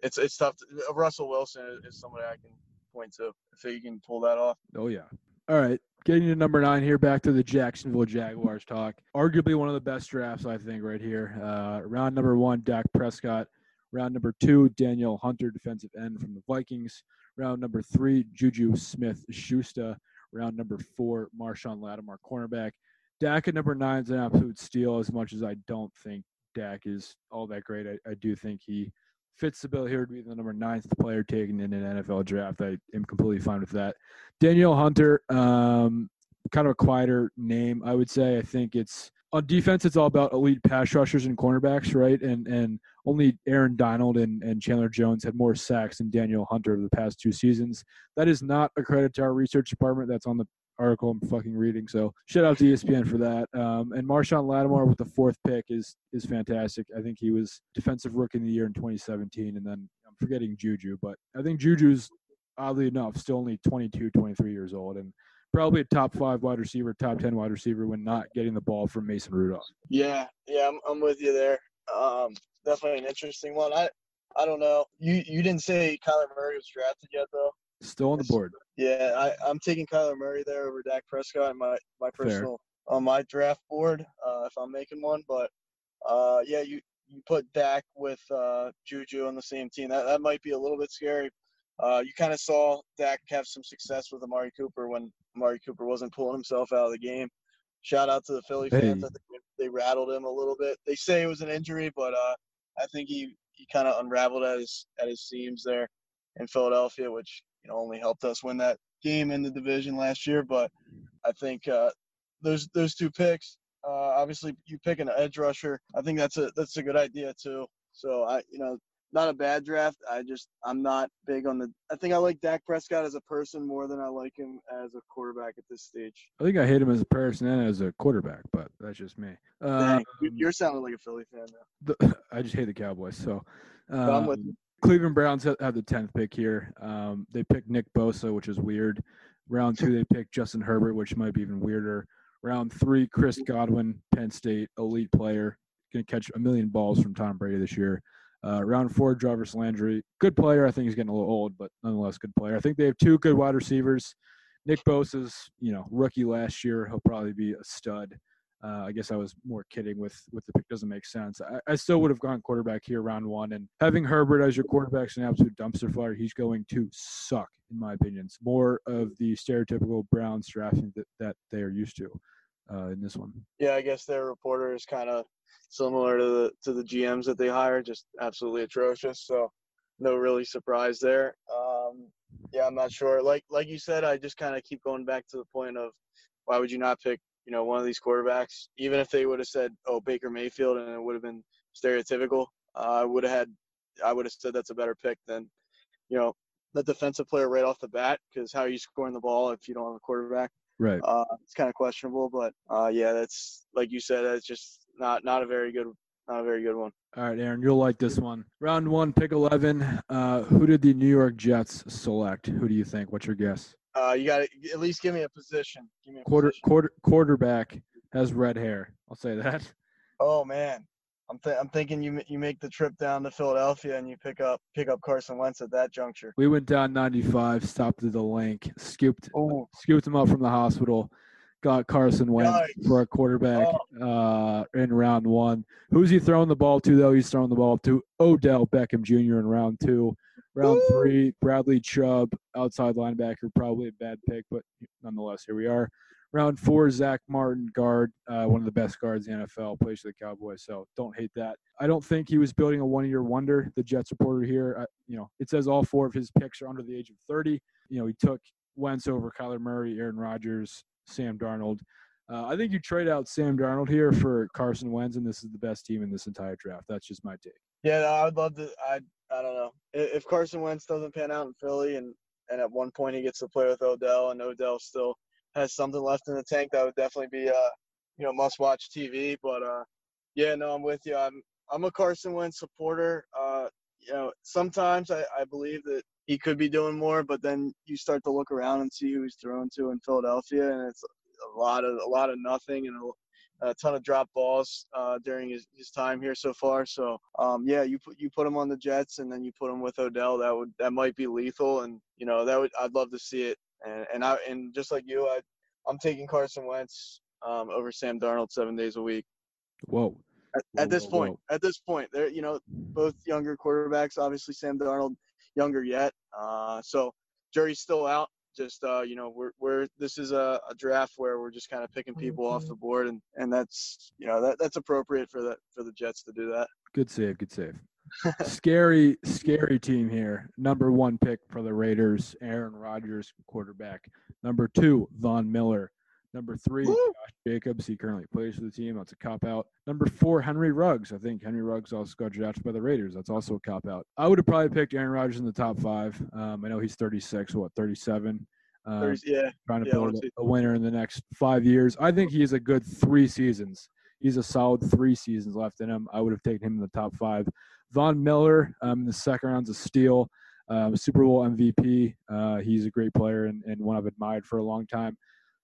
it's it's tough to, uh, russell wilson is, is somebody i can point to if he can pull that off.
Oh yeah. All right getting to number nine here back to the jacksonville jaguars talk. Arguably one of the best drafts i think right here. Uh, round number one dak prescott Round number two, Danielle Hunter, defensive end from the Vikings. Round number three, Juju Smith Schuster. Round number four, Marshon Lattimore, cornerback. Dak at number nine is an absolute steal, as much as I don't think Dak is all that great. I, I do think he fits the bill here to be the number ninth player taken in an NFL draft. I am completely fine with that. Danielle Hunter, um, kind of a quieter name, I would say. I think it's on defense, it's all about elite pass rushers and cornerbacks, right? And and only Aaron Donald and, and Chandler Jones had more sacks than Danielle Hunter over the past two seasons. That is not a credit to our research department. That's on the article I'm fucking reading. So shout out to ESPN for that. Um, and Marshon Lattimore with the fourth pick is is fantastic. I think he was defensive rookie of the year in 2017. And then I'm forgetting Juju, but I think Juju's oddly enough still only 22, 23 years old. And probably a top five wide receiver, top 10 wide receiver when not getting the ball from Mason Rudolph.
Yeah, yeah, I'm, I'm with you there. Um, definitely an interesting one. I I don't know. You you didn't say Kyler Murray was drafted yet though.
Still on the board.
Yeah, I, I'm taking Kyler Murray there over Dak Prescott in my my personal Fair. on my draft board uh, if I'm making one. But uh, yeah, you you put Dak with uh, Juju on the same team. That that might be a little bit scary. Uh, you kind of saw Dak have some success with Amari Cooper when Amari Cooper wasn't pulling himself out of the game. Shout out to the Philly hey. fans. I think they rattled him a little bit. They say it was an injury, but uh, I think he, he kind of unraveled at his at his seams there in Philadelphia, which you know only helped us win that game in the division last year. But I think uh, those those two picks, uh, obviously you pick an edge rusher. I think that's a that's a good idea too. So I you know not a bad draft. I just I'm not big on the. I think I like Dak Prescott as a person more than I like him as a quarterback at this stage.
I think I hate him as a person and as a quarterback, but that's just me.
Um, you're sounding like a Philly fan now.
The, (laughs) I just hate the Cowboys. So um, with Cleveland Browns have the tenth pick here. Um, they picked Nick Bosa, which is weird. Round two, they picked Justin Herbert, which might be even weirder. Round three, Chris Godwin, Penn State, elite player, going to catch a million balls from Tom Brady this year. Uh, round four, Jarvis Landry, good player. I think he's getting a little old, but nonetheless, good player. I think they have two good wide receivers. Nick Bosa's, you know, rookie last year. He'll probably be a stud. Uh, I guess I was more kidding with with the pick. Doesn't make sense. I, I still would have gone quarterback here round one, and having Herbert as your quarterback is an absolute dumpster fire. He's going to suck, in my opinion. It's more of the stereotypical Browns drafting that, that they are used to uh, in this one.
Yeah, I guess their reporter is kind of similar to the to the GMs that they hire, just absolutely atrocious. So no really surprise there. Um, yeah, I'm not sure. Like like you said, I just kind of keep going back to the point of why would you not pick you know one of these quarterbacks? Even if they would have said oh Baker Mayfield and it would have been stereotypical, uh, I would have had I would have said that's a better pick than you know the defensive player right off the bat because how are you scoring the ball if you don't have a quarterback?
Right.
Uh, it's kind of questionable, but uh, yeah, that's like you said, that's just not not a very good not a very good one.
All right, Aaron, you'll like this one. Round one, pick eleven. Uh, who did the New York Jets select? Who do you think? What's your guess?
Uh, you got to at least give me a position. Give me a
Quarter
position.
quarter quarterback has red hair. I'll say that.
Oh man, I'm th- I'm thinking you you make the trip down to Philadelphia and you pick up pick up Carson Wentz at that juncture.
We went down 95, stopped at the Linc, scooped
Oh,
scooped him up from the hospital, got Carson Wentz
Yikes.
for a quarterback
Oh.
uh, in round one. Who's he throwing the ball to, though? He's throwing the ball to Odell Beckham Jr. in round two. Round
Woo.
three, Bradley Chubb, outside linebacker, probably a bad pick, but nonetheless, here we are. Round four, Zach Martin, guard, uh, one of the best guards in the NFL, plays for the Cowboys, so don't hate that. I don't think he was building a one-year wonder. The Jets reporter here, uh, you know, it says all four of his picks are under the age of 30. You know, he took Wentz over Kyler Murray, Aaron Rodgers, Sam Darnold. Uh, I think you trade out Sam Darnold here for Carson Wentz, and this is the best team in this entire draft. That's just my take.
yeah, no, I would love to. I I don't know if Carson Wentz doesn't pan out in Philly and and at one point he gets to play with Odell and Odell still has something left in the tank, that would definitely be a you know must watch TV. But uh yeah, no, I'm with you. I'm I'm a Carson Wentz supporter. Uh, you know, sometimes I, I believe that he could be doing more, but then you start to look around and see who he's thrown to in Philadelphia, and it's a lot of a lot of nothing and a, a ton of drop balls uh, during his, his time here so far. So um, yeah, you put you put him on the Jets, and then you put him with Odell. That would that might be lethal, and you know that would I'd love to see it. And and I and just like you, I I'm taking Carson Wentz um, over Sam Darnold seven days a week.
Whoa.
At,
Whoa,
at this
whoa,
point,
whoa.
at this point, they're you know both younger quarterbacks. Obviously, Sam Darnold younger yet. Uh, so jury's still out. Just uh, you know, we're we're this is a, a draft where we're just kind of picking people off the board, and and that's you know that that's appropriate for the for the Jets to do that.
Good save. Good save. Scary, scary team here. Number one pick for the Raiders, Aaron Rodgers, quarterback. Number two, Von Miller. Number three,
Woo!
Josh Jacobs. He currently plays for the team. That's a cop out. Number four, Henry Ruggs. I think Henry Ruggs also got drafted by the Raiders. That's also a cop out. I would have probably picked Aaron Rodgers in the top five. Um, I know he's 36, what, 37? Um,
yeah,
trying to
Yeah,
build a, a winner in the next five years. I think he's a good three seasons. He's a solid three seasons left in him. I would have taken him in the top five. Von Miller um, in the second round's a steal. Um, Super Bowl MVP. Uh, he's a great player and, and one I've admired for a long time.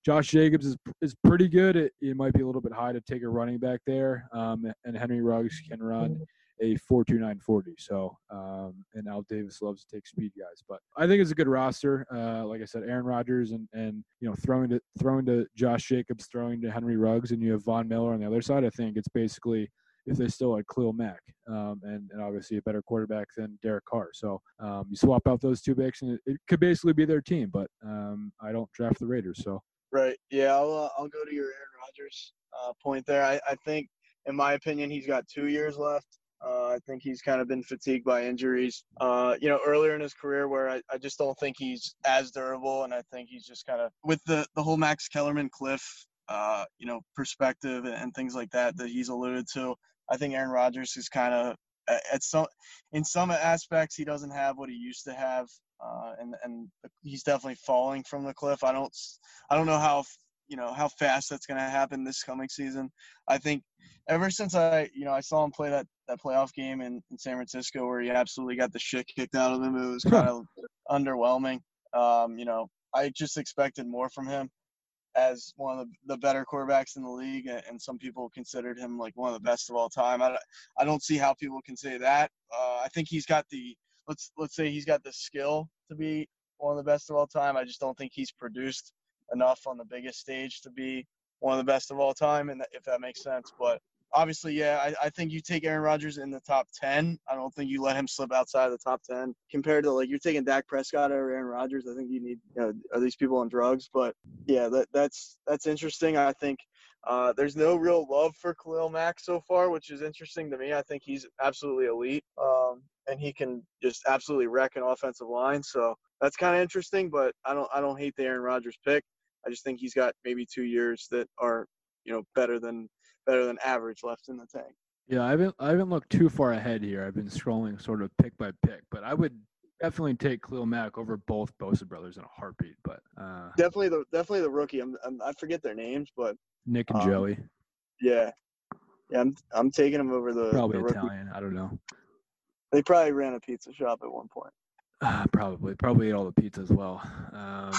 Josh Jacobs is is pretty good. It, it might be a little bit high to take a running back there. Um, and Henry Ruggs can run a 4.2940. So, um, and Al Davis loves to take speed guys, but I think it's a good roster. Uh, like I said, Aaron Rodgers and, and, you know, throwing to, throwing to Josh Jacobs, throwing to Henry Ruggs, and you have Von Miller on the other side. I think it's basically, if they still had Khalil Mack, um, and, and obviously a better quarterback than Derek Carr. So, um, you swap out those two picks and it, it could basically be their team, but, um, I don't draft the Raiders. So,
right. Yeah, I'll uh, I'll go to your Aaron Rodgers uh, point there. I, I think, in my opinion, he's got two years left. Uh, I think he's kind of been fatigued by injuries. Uh, you know, earlier in his career, where I, I just don't think he's as durable, and I think he's just kind of with the the whole Max Kellerman cliff, uh, you know, perspective and, and things like that that he's alluded to. I think Aaron Rodgers is kind of at some in some aspects he doesn't have what he used to have, uh, and and he's definitely falling from the cliff. I don't I don't know how you know how fast that's going to happen this coming season. I think ever since I you know I saw him play that that playoff game in, in San Francisco where he absolutely got the shit kicked out of him, it was kind of underwhelming. Um, you know, I just expected more from him as one of the, the better quarterbacks in the league, and, and some people considered him like one of the best of all time. I, don't- I don't see how people can say that. Uh, I think he's got the let's let's say he's got the skill to be one of the best of all time. I just don't think he's produced enough on the biggest stage to be one of the best of all time, and if that makes sense. But obviously, yeah, I, I think you take Aaron Rodgers in the top ten. I don't think you let him slip outside of the top ten. Compared to like you're taking Dak Prescott or Aaron Rodgers, I think you need you know are these people on drugs? But yeah, that that's that's interesting. I think uh, there's no real love for Khalil Mack so far, which is interesting to me. I think he's absolutely elite, um, and he can just absolutely wreck an offensive line. So that's kind of interesting. But I don't I don't hate the Aaron Rodgers pick. I just think he's got maybe two years that are you know better than better than average left in the tank.
Yeah, I haven't I haven't looked too far ahead here. I've been scrolling sort of pick by pick, but I would definitely take Khalil Mack over both Bosa brothers in a heartbeat. But uh,
definitely the definitely the rookie. I'm, I'm i forget their names, but
Nick and um, Joey.
Yeah, yeah. I'm I'm taking them over the
probably
the
Italian. I don't know.
They probably ran a pizza shop at one point.
Uh, probably, probably ate all the pizza as well. Um,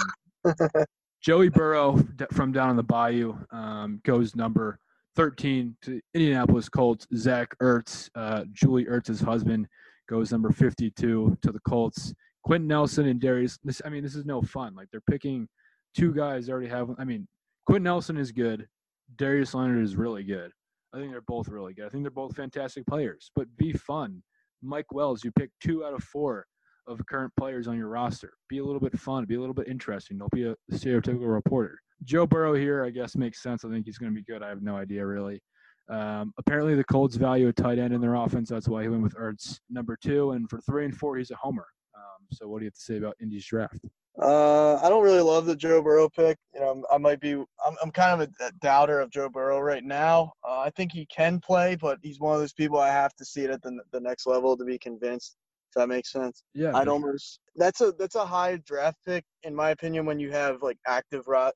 (laughs) Joey Burrow from down in the Bayou um, goes number 13 to Indianapolis Colts. Zach Ertz, uh, Julie Ertz's husband, goes number 52 to the Colts. Quenton Nelson and Darius. This, I mean, this is no fun. Like they're picking two guys already have. I mean, Quenton Nelson is good. Darius Leonard is really good. I think they're both really good. I think they're both fantastic players. But be fun. Mike Wells, you pick two out of four of current players on your roster. Be a little bit fun. Be a little bit interesting. Don't be a stereotypical reporter. Joe Burrow here, I guess, makes sense. I think he's going to be good. I have no idea really. Um, apparently, the Colts value a tight end in their offense. That's why he went with Ertz number two. And for three and four, he's a homer. Um, so, what do you have to say about Indy's draft?
Uh, I don't really love the Joe Burrow pick. You know, I might be. I'm, I'm kind of a, doubter of Joe Burrow right now. Uh, I think he can play, but he's one of those people I have to see it at the the next level to be convinced. That makes sense.
Yeah.
I'd almost. That's a that's a high draft pick in my opinion when you have like active uh,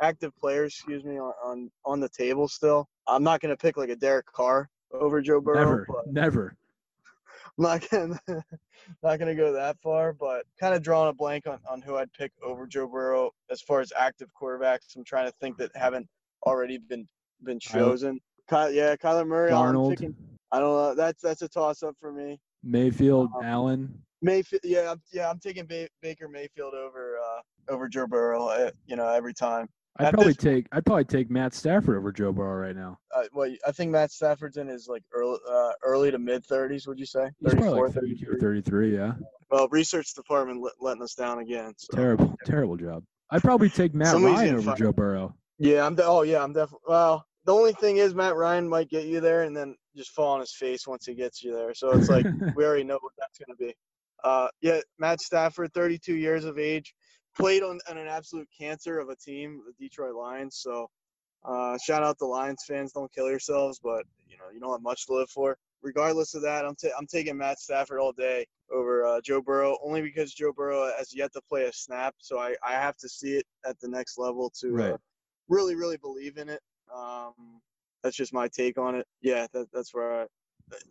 active players, excuse me, on, on on the table still. I'm not gonna pick like a Derek Carr over Joe Burrow.
Never, never. (laughs)
I'm not gonna (laughs) not gonna go that far, but kind of drawing a blank on, on who I'd pick over Joe Burrow as far as active quarterbacks. I'm trying to think that haven't already been been chosen. Ky- yeah, Kyler Murray.
Darnold.
Picking, I don't know. That's that's a toss up for me.
Mayfield, um, Allen.
Mayfield. Yeah, yeah. I'm taking ba- Baker Mayfield over uh, over Joe Burrow. Uh, you know, every time.
I'd At probably take I'd probably take Matt Stafford over Joe Burrow right now.
Uh, well, I think Matt Stafford's in his like early uh, early to mid thirties. Would you say?
He's 34, like 33. 33, yeah.
Well, research department letting us down again. So.
Terrible, terrible job. I'd probably take Matt Ryan over Joe Burrow.
Yeah, I'm. De- oh yeah, I'm definitely. Well, the only thing is Matt Ryan might get you there and then just fall on his face once he gets you there. So it's like (laughs) we already know what that's going to be. Uh, yeah, Matt Stafford, 32 years of age played on, on, an absolute cancer of a team, the Detroit Lions. So uh, shout out the Lions fans. Don't kill yourselves, but you know you don't have much to live for. Regardless of that, I'm i I'm taking Matt Stafford all day over uh, Joe Burrow, only because Joe Burrow has yet to play a snap. So I, I have to see it at the next level to uh, right. uh, really really believe in it. Um, that's just my take on it. Yeah, that, that's where I.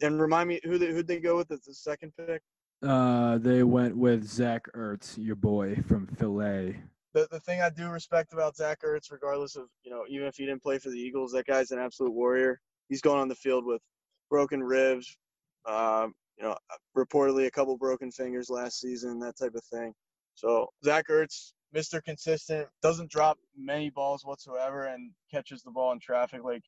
And remind me who they, who'd they go with as the second pick?
Uh, they went with Zach Ertz, your boy from Philly.
The the thing I do respect about Zach Ertz, regardless of you know, even if he didn't play for the Eagles, that guy's an absolute warrior. He's going on the field with broken ribs, uh, you know, reportedly a couple broken fingers last season, that type of thing. So Zach Ertz, Mr. Consistent, doesn't drop many balls whatsoever, and catches the ball in traffic like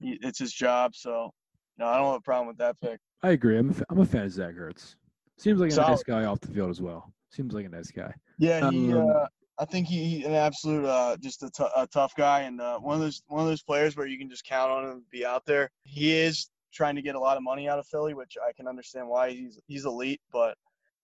it's his job. So, no, I don't have a problem with that pick.
I agree. I'm a, I'm a fan of Zach Ertz. Seems like a nice guy off the field as well. Seems like a nice guy.
Yeah, he. Um, uh, I think he, he an absolute uh, just a, t- a tough guy and uh, one of those one of those players where you can just count on him to be out there. He is trying to get a lot of money out of Philly, which I can understand why he's he's elite, but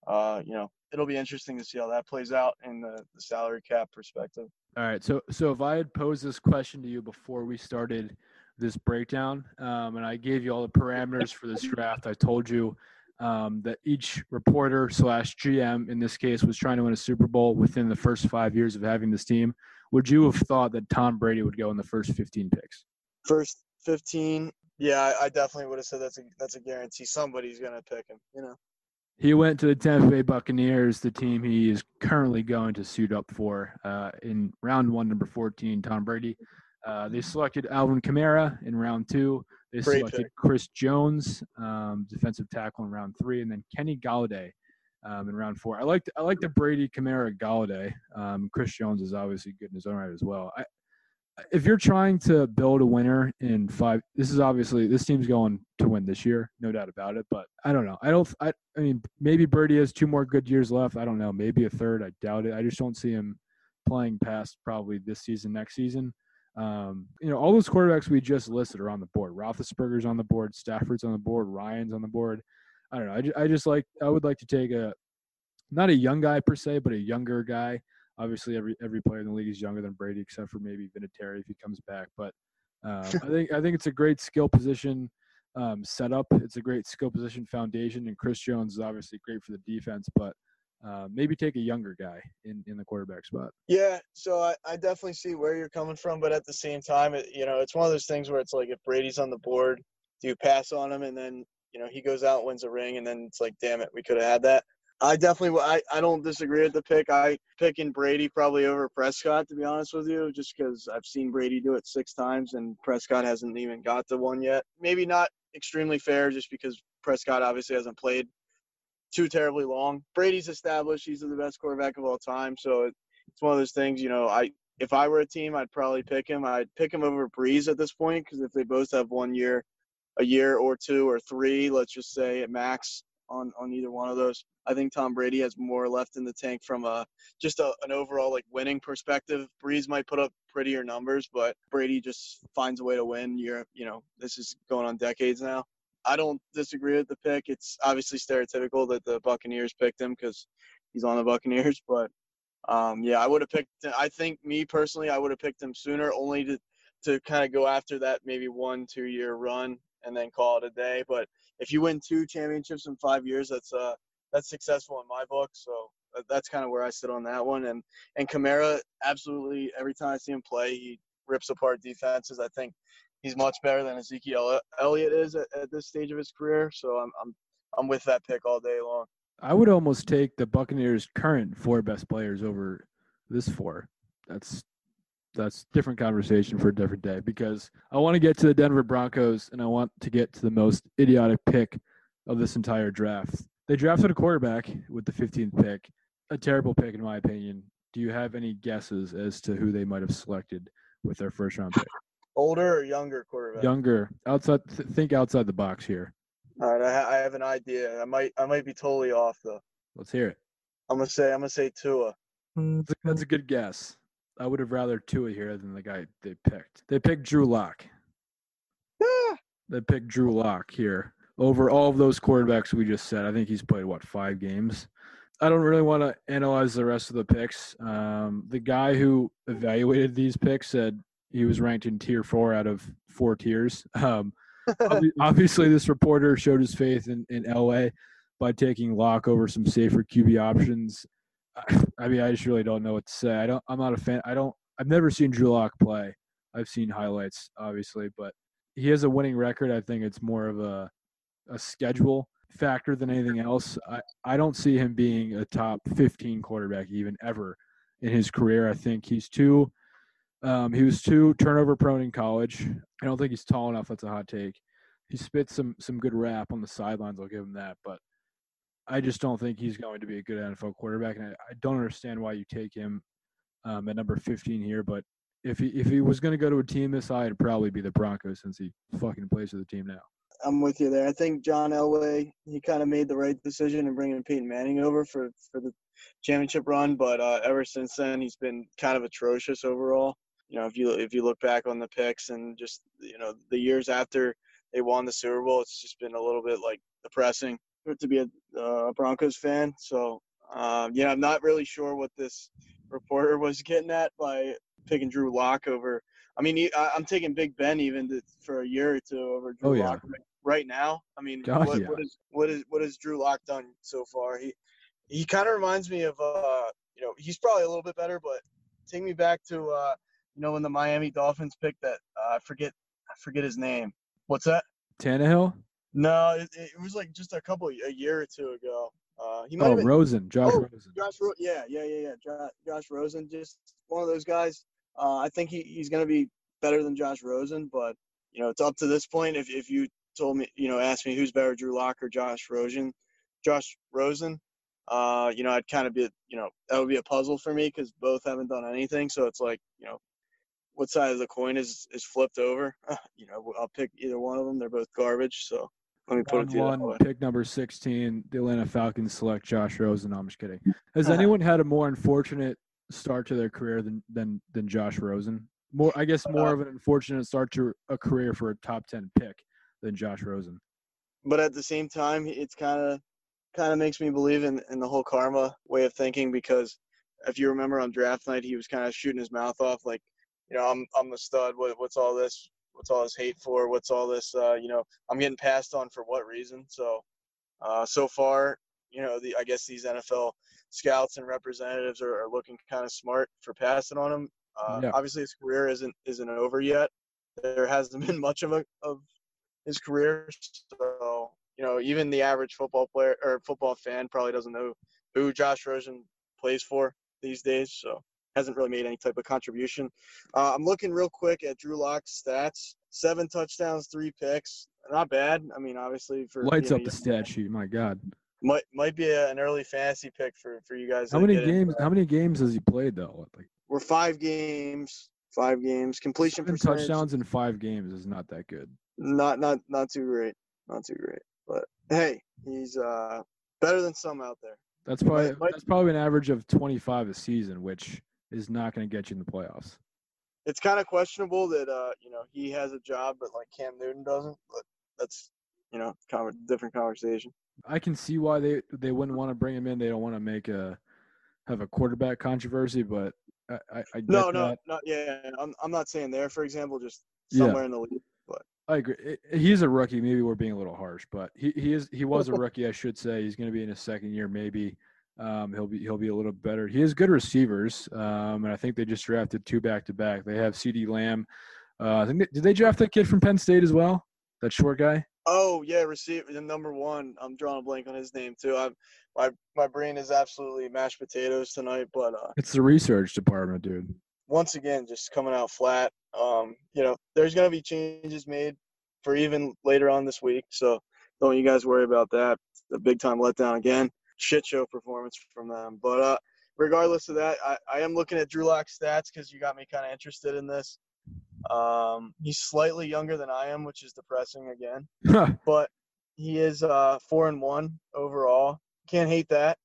uh, you know it'll be interesting to see how that plays out in the, the salary cap perspective.
All right, so so if I had posed this question to you before we started this breakdown, um, and I gave you all the parameters for this draft, I told you um, that each reporter slash GM in this case was trying to win a Super Bowl within the first five years of having this team. Would you have thought that Tom Brady would go in the first 15 picks?
First 15, yeah, I, definitely would have said that's a that's a guarantee. Somebody's gonna pick him. You know.
He went to the Tampa Bay Buccaneers, the team he is currently going to suit up for uh, in round one, number 14. Tom Brady. Uh, they selected Alvin Kamara in round two. They Great selected pick. Chris Jones, um, defensive tackle in round three, and then Kenny Golladay um, in round four. I like I like the Brady Kamara Golladay. Um, Chris Jones is obviously good in his own right as well. I if you're trying to build a winner in five, this is obviously this team's going to win this year, no doubt about it. But I don't know. I don't. I, I mean, maybe Brady has two more good years left. I don't know. Maybe a third. I doubt it. I just don't see him playing past probably this season, next season. Um, you know, all those quarterbacks we just listed are on the board. Roethlisberger's on the board. Stafford's on the board. Ryan's on the board. I don't know. I just, I just like. I would like to take a, not a young guy per se, but a younger guy Obviously, every every player in the league is younger than Brady, except for maybe Vinatieri if he comes back. But um, I think I think it's a great skill position um, setup. It's a great skill position foundation, and Chris Jones is obviously great for the defense. But uh, maybe take a younger guy in, in the quarterback spot.
Yeah, so I, I definitely see where you're coming from, but at the same time, it, you know, it's one of those things where it's like if Brady's on the board, do you pass on him, and then you know he goes out, wins a ring, and then it's like, damn it, we could have had that. I definitely I, I don't disagree with the pick. I picking Brady probably over Prescott to be honest with you, just because I've seen Brady do it six times and Prescott hasn't even got to one yet. Maybe not extremely fair, just because Prescott obviously hasn't played too terribly long. Brady's established; he's the best quarterback of all time. So it's one of those things. You know, I if I were a team, I'd probably pick him. I'd pick him over Brees at this point because if they both have one year, a year or two or three, let's just say at max on on either one of those. I think Tom Brady has more left in the tank from a just a, an overall like winning perspective. Brees might put up prettier numbers, but Brady just finds a way to win. You're you know this is going on decades now. I don't disagree with the pick. It's obviously stereotypical that the Buccaneers picked him because he's on the Buccaneers, (laughs) but um, yeah, I would have picked. I think me personally, I would have picked him sooner, only to to kind of go after that maybe one two year run and then call it a day. But if you win two championships in five years, that's uh that's successful in my book. So uh, that's kind of where I sit on that one. And and Kamara, absolutely, every time I see him play, he rips apart defenses. I think he's much better than Ezekiel Elliott is at, at this stage of his career. So I'm I'm I'm with that pick all day long.
I would almost take the Buccaneers' current four best players over this four. That's that's different conversation for a different day because I want to get to the Denver Broncos and I want to get to the most idiotic pick of this entire draft. They drafted a quarterback with the 15th pick, a terrible pick in my opinion. Do you have any guesses as to who they might have selected with their first round pick?
Older or younger quarterback?
Younger. Outside. Th- think outside the box here.
All right, I, ha- I have an idea. I might I might be totally off though.
Let's hear it.
I'm gonna say I'm gonna say Tua.
That's a, that's a good guess. I would have rather Tua here than the guy they picked. They picked Drew Lock.
Yeah.
They picked Drew Lock here over all of those quarterbacks we just said. I think he's played what five games. I don't really want to analyze the rest of the picks. Um, the guy who evaluated these picks said he was ranked in tier four out of four tiers. (laughs) Um, (laughs) obviously, this reporter showed his faith in, in LA by taking Lock over some safer QB options. (sighs) I mean, I just really don't know what to say. I don't. I'm not a fan. I don't. I've never seen Drew Lock play. I've seen highlights, obviously, but he has a winning record. I think it's more of a a schedule factor than anything else. I, I don't see him being a top 15 quarterback even ever in his career. I think he's too um, he was too turnover prone in college. I don't think he's tall enough. That's a hot take. He spits some some good rap on the sidelines. I'll give him that, but I just don't think he's going to be a good NFL quarterback, and I, I don't understand why you take him um, at number 15 here. But if he if he was going to go to a team this high, it'd probably be the Broncos since he fucking plays for the team now.
I'm with you there. I think John Elway he kind of made the right decision in bringing Peyton Manning over for for the championship run, but uh, ever since then he's been kind of atrocious overall. You know, if you if you look back on the picks and just you know the years after they won the Super Bowl, it's just been a little bit like depressing to be a uh, Broncos fan. So um, yeah, I'm not really sure what this reporter was (laughs) getting at by picking Drew Lock over I mean, I, am taking Big Ben even to, for a year or two over Drew
oh, yeah.
Lock right now. I mean,
God,
what,
yeah.
what is what is what has Drew Lock done so far? He he kind of reminds me of uh, you know, he's probably a little bit better, but take me back to uh, you know, when the Miami Dolphins picked that uh, I forget I forget his name. What's that?
Tannehill.
No, it, it was like just a couple a year or two ago. Uh, he
might
oh, been,
Rosen, Josh
oh,
Rosen.
Josh, yeah, yeah, yeah, yeah. Josh, Josh Rosen, just one of those guys. Uh, I think he, he's going to be better than Josh Rosen, but you know, it's up to this point. If if you told me, you know, asked me who's better, Drew Lock or Josh Rosen, Josh Rosen, uh, you know, I'd kind of be, you know, that would be a puzzle for me because both haven't done anything. So it's like, you know, what side of the coin is is flipped over. (laughs) you know, I'll pick either one of them. They're both garbage. So let me put it to you that
One, pick number 16, the Atlanta Falcons select Josh Rosen. No, I'm just kidding. Has (laughs) anyone had a more unfortunate start to their career than than than Josh Rosen? More, I guess, more
Uh,
of an unfortunate start to a career for a top 10 pick than Josh Rosen.
but at the same time, it's kind of kind of makes me believe in, in the whole karma way of thinking because if you remember on draft night, he was kind of shooting his mouth off like, you know, I'm I'm the stud. What, what's all this? What's all this hate for? What's all this? Uh, you know, I'm getting passed on for what reason? So, uh, so far, you know, the I guess these NFL scouts and representatives are, are looking kind of smart for passing on him. Uh. Obviously, his career isn't isn't over yet. There hasn't (laughs) been much of a of his career. So, you know, even the average football player or football fan probably doesn't know who Josh Rosen plays for these days. So, hasn't really made any type of contribution. Uh, I'm looking real quick at Drew Lock's stats seven touchdowns, three picks. Not bad. I mean, obviously, for
Lights up the stat sheet. My God,
Might, might be a, an early fantasy pick for, for you guys.
how many games?
that.
How many games has he played though? Like
We're five games. Five games. Completion
seven
percentage.
touchdowns in five games is not that good.
Not not not too great. Not too great. But hey, he's uh better than some out there.
That's probably
might-
that's probably an average of 25 a season, which is not going to get you in the playoffs.
It's kind of questionable that uh you know he has a job, but like Cam Newton doesn't. But that's you know kind of a different conversation.
I can see why they they wouldn't want to bring him in. They don't want to make a have a quarterback controversy, but I, I, I get
No, no,
that.
no. Yeah, yeah, I'm I'm not saying there. For example, just
Yeah.
somewhere in the league.
But I agree. He's a rookie. Maybe we're being a little harsh, but he, he is he was a (laughs) rookie. I should say he's going to be in his second year. Maybe um, he'll be he'll be a little better. He has good receivers, um, and I think they just drafted two back to back. They have CeeDee Lamb. Uh, I think they, did they draft that kid from Penn State as well? That short guy.
Oh yeah, receiver the number one. I'm drawing a blank on his name too. I'm my my brain is absolutely mashed potatoes tonight. But uh,
It's the research department, dude.
once again, just coming out flat. Um, you know, there's gonna be changes made for even later on this week. So don't you guys worry about that. A big time letdown again. Shit show performance from them. But uh, regardless of that, I, I am looking at Drew Lock's stats because you got me kind of interested in this. Um, he's slightly younger than I am, which is depressing again. (laughs) But he is uh four and one overall. Can't hate that.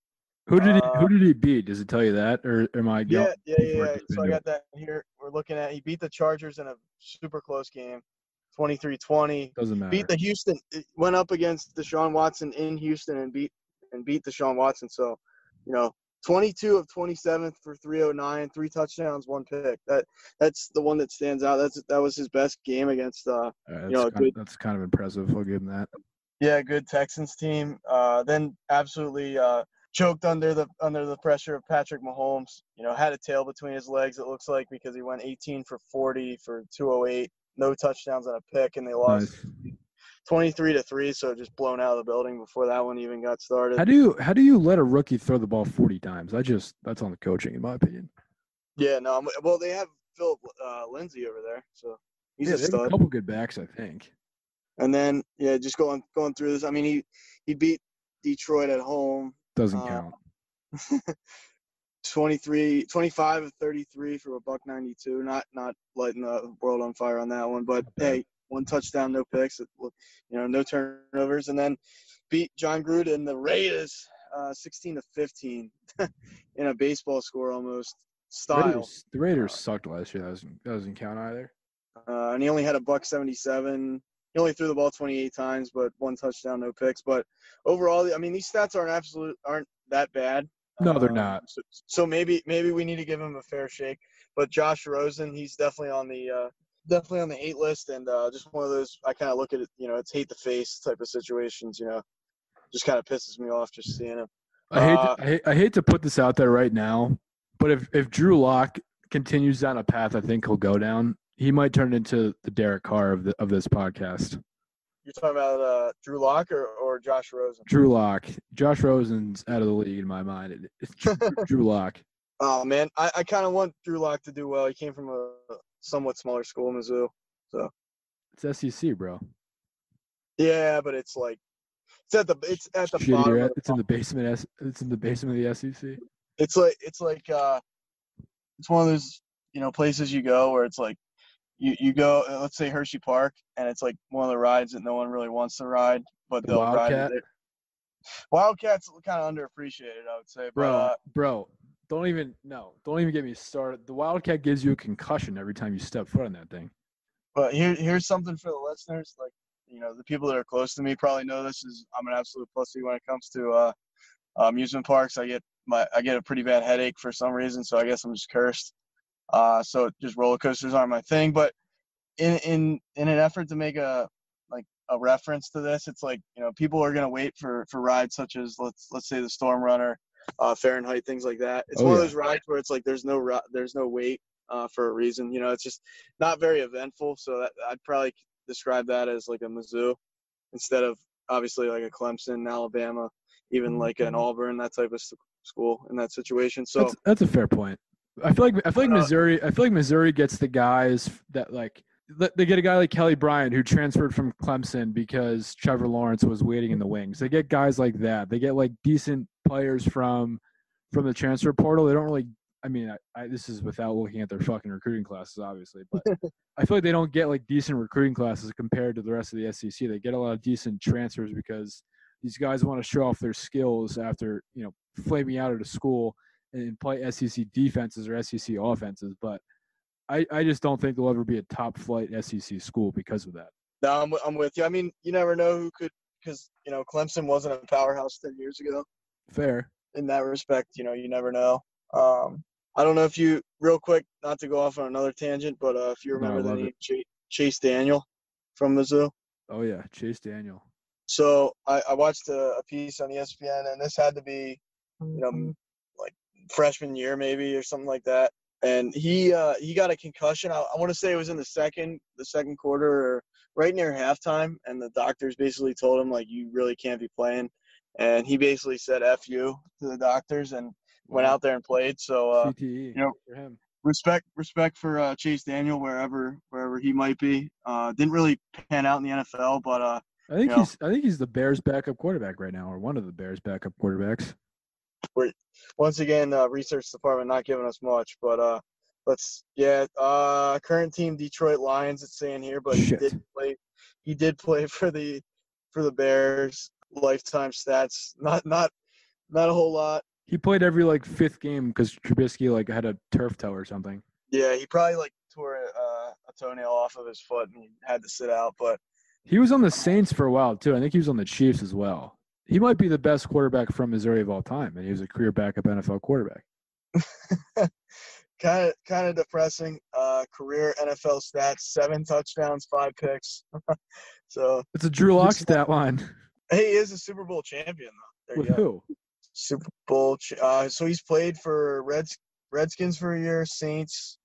who did he
Uh,
who did he beat? Does it tell you that, or am I?
Yeah, yeah. yeah. So I got that here. We're looking at he beat the Chargers in a super close game, 23-20.
Doesn't matter.
Beat the Houston. Went up against Deshaun Watson in Houston and beat and beat Deshaun Watson. So, you know, 22 of 27 for 309, three touchdowns, one pick. That that's the one that stands out. That's that was his best game against uh
Uh, that's,
know,
kind,
good-
that's kind of impressive. I'll give him that.
yeah, good Texans team. Uh, then absolutely uh, choked under the under the pressure of Patrick Mahomes. You know, had a tail between his legs. It looks like because he went 18 for 40 for 208, no touchdowns and a pick, and they lost
Nice.
23 to three. So just blown out of the building before that one even got started.
How do you how do you let a rookie throw the ball 40 times? I just that's on the coaching, in my opinion.
yeah, no. I'm- Well, they have Phillip uh, Lindsay over there, so he's
yeah,
a
have a couple good backs, I think.
And then yeah, just going going through this. I mean, he he beat Detroit at home.
Doesn't
Uh,
count. (laughs)
23 25 of 33 for a buck 92 not not lighting the world on fire on that one but hey one touchdown no picks you know no turnovers and then beat Jon Gruden the raiders uh 16 to 15 (laughs) in a baseball score almost style
Raiders, the Raiders sucked last year. That doesn't, that doesn't count either.
uh, and he only had a buck 77 he only threw the ball 28 times but one touchdown no picks but overall i mean these stats aren't absolute aren't that bad
No, they're
Um,
not.
So, so maybe maybe we need to give him a fair shake. But Josh Rosen, he's definitely on the uh, definitely on the eight list, and uh, just one of those. I kind of look at it, you know, it's hate the face type of situations. You know, just kind of pisses me off just seeing him.
I hate,
Uh,
to, I hate I hate to put this out there right now, but if if Drew Lock continues down a path, I think he'll go down. He might turn into the Derek Carr of the, of this podcast.
You're talking about uh, Drew Lock or, or Josh Rosen?
Drew Lock, Josh Rosen's out of the league in my mind. It's Drew, (laughs) Drew Lock.
Oh man, I, I kind of want Drew Lock to do well. He came from a somewhat smaller school, in Mizzou.
So it's SEC, bro.
Yeah, but it's like it's at the it's at the
Shitty,
bottom. The
It's in the basement. It's in the basement of the SEC.
it's like it's like uh it's one of those you know places you go where it's like you you go uh, let's say Hersheypark and it's like one of the rides that no one really wants to ride, but
The
they'll ride it. Wildcats kind of underappreciated, I would say. But,
bro,
uh,
bro. Don't even no. Don't even get me started. The Wildcat gives you a concussion every time you step foot on that thing.
But here, here's something for the listeners. Like, you know, the people that are close to me probably know this is I'm an absolute pussy when it comes to uh, amusement parks. I get my I get a pretty bad headache for some reason, so I guess I'm just cursed. Uh, so just roller coasters aren't my thing. But in in in an effort to make a like a reference to this, it's like you know people are gonna wait for for rides such as let's let's say the Storm Runner, uh, Fahrenheit, things like that. It's
Oh,
one of those rides where it's like there's no there's no wait uh, for a reason. You know, it's just not very eventful. So that, I'd probably describe that as like a Mizzou instead of obviously like a Clemson, Alabama, even like an Auburn, that type of school in that situation. So
That's that's a fair point. I feel like I feel like
Uh,
Missouri. I feel like Missouri gets the guys that like they get a guy like Kelly Bryant who transferred from Clemson because Trevor Lawrence was waiting in the wings. They get guys like that. They get like decent players from from the transfer portal. They don't really. I mean, I, I, this is without looking at their fucking recruiting classes, obviously, but (laughs) I feel like they don't get like decent recruiting classes compared to the rest of the SEC. They get a lot of decent transfers because these guys want to show off their skills after you know flaming out at a school and play SEC defenses or SEC offenses. But I, I just don't think they'll ever be a top flight SEC school because of that.
no, I'm, I'm with you. I mean, you never know who could because you know Clemson wasn't a powerhouse ten years ago.
Fair.
in that respect. You know, you never know. Um, I don't know if you, real quick, not to go off on another tangent, but uh, if you
No,
remember the name. Chase, Chase Daniel from Mizzou.
Oh yeah, Chase Daniel.
So I, I watched a, a piece on ESPN, and this had to be, you know, like freshman year maybe or something like that. And he uh, he got a concussion. I, I want to say it was in the second the second quarter or right near halftime, and the doctors basically told him like you really can't be playing. And he basically said "f you" to the doctors and went out there and played. So uh,
CTE
know,
for him.
respect respect for uh, Chase Daniel wherever wherever he might be. Uh, didn't really pan out in the NFL, but uh,
I think
you know.
he's I think he's the Bears backup quarterback right now, or one of the Bears backup quarterbacks.
Once again, uh, research department not giving us much. But uh, let's yeah, uh, current team Detroit Lions. It's saying here, but he did play. He did play for the for the Bears. Lifetime stats, not not not a whole lot.
He played every like fifth game because Trubisky like had a turf toe or something.
Yeah, he probably like tore uh, a toenail off of his foot and had to sit out. But
He was on the Saints for a while too. I think he was on the Chiefs as well. He might be the best quarterback from Missouri of all time, and he was a career backup NFL quarterback.
kind of kind of depressing. Uh, career NFL stats: seven touchdowns, five picks. (laughs) so
It's a Drew Lock stat line.
he is a Super Bowl champion though. There
With
you go.
who?
Super Bowl. Uh, so he's played for Reds Redskins for a year, Saints,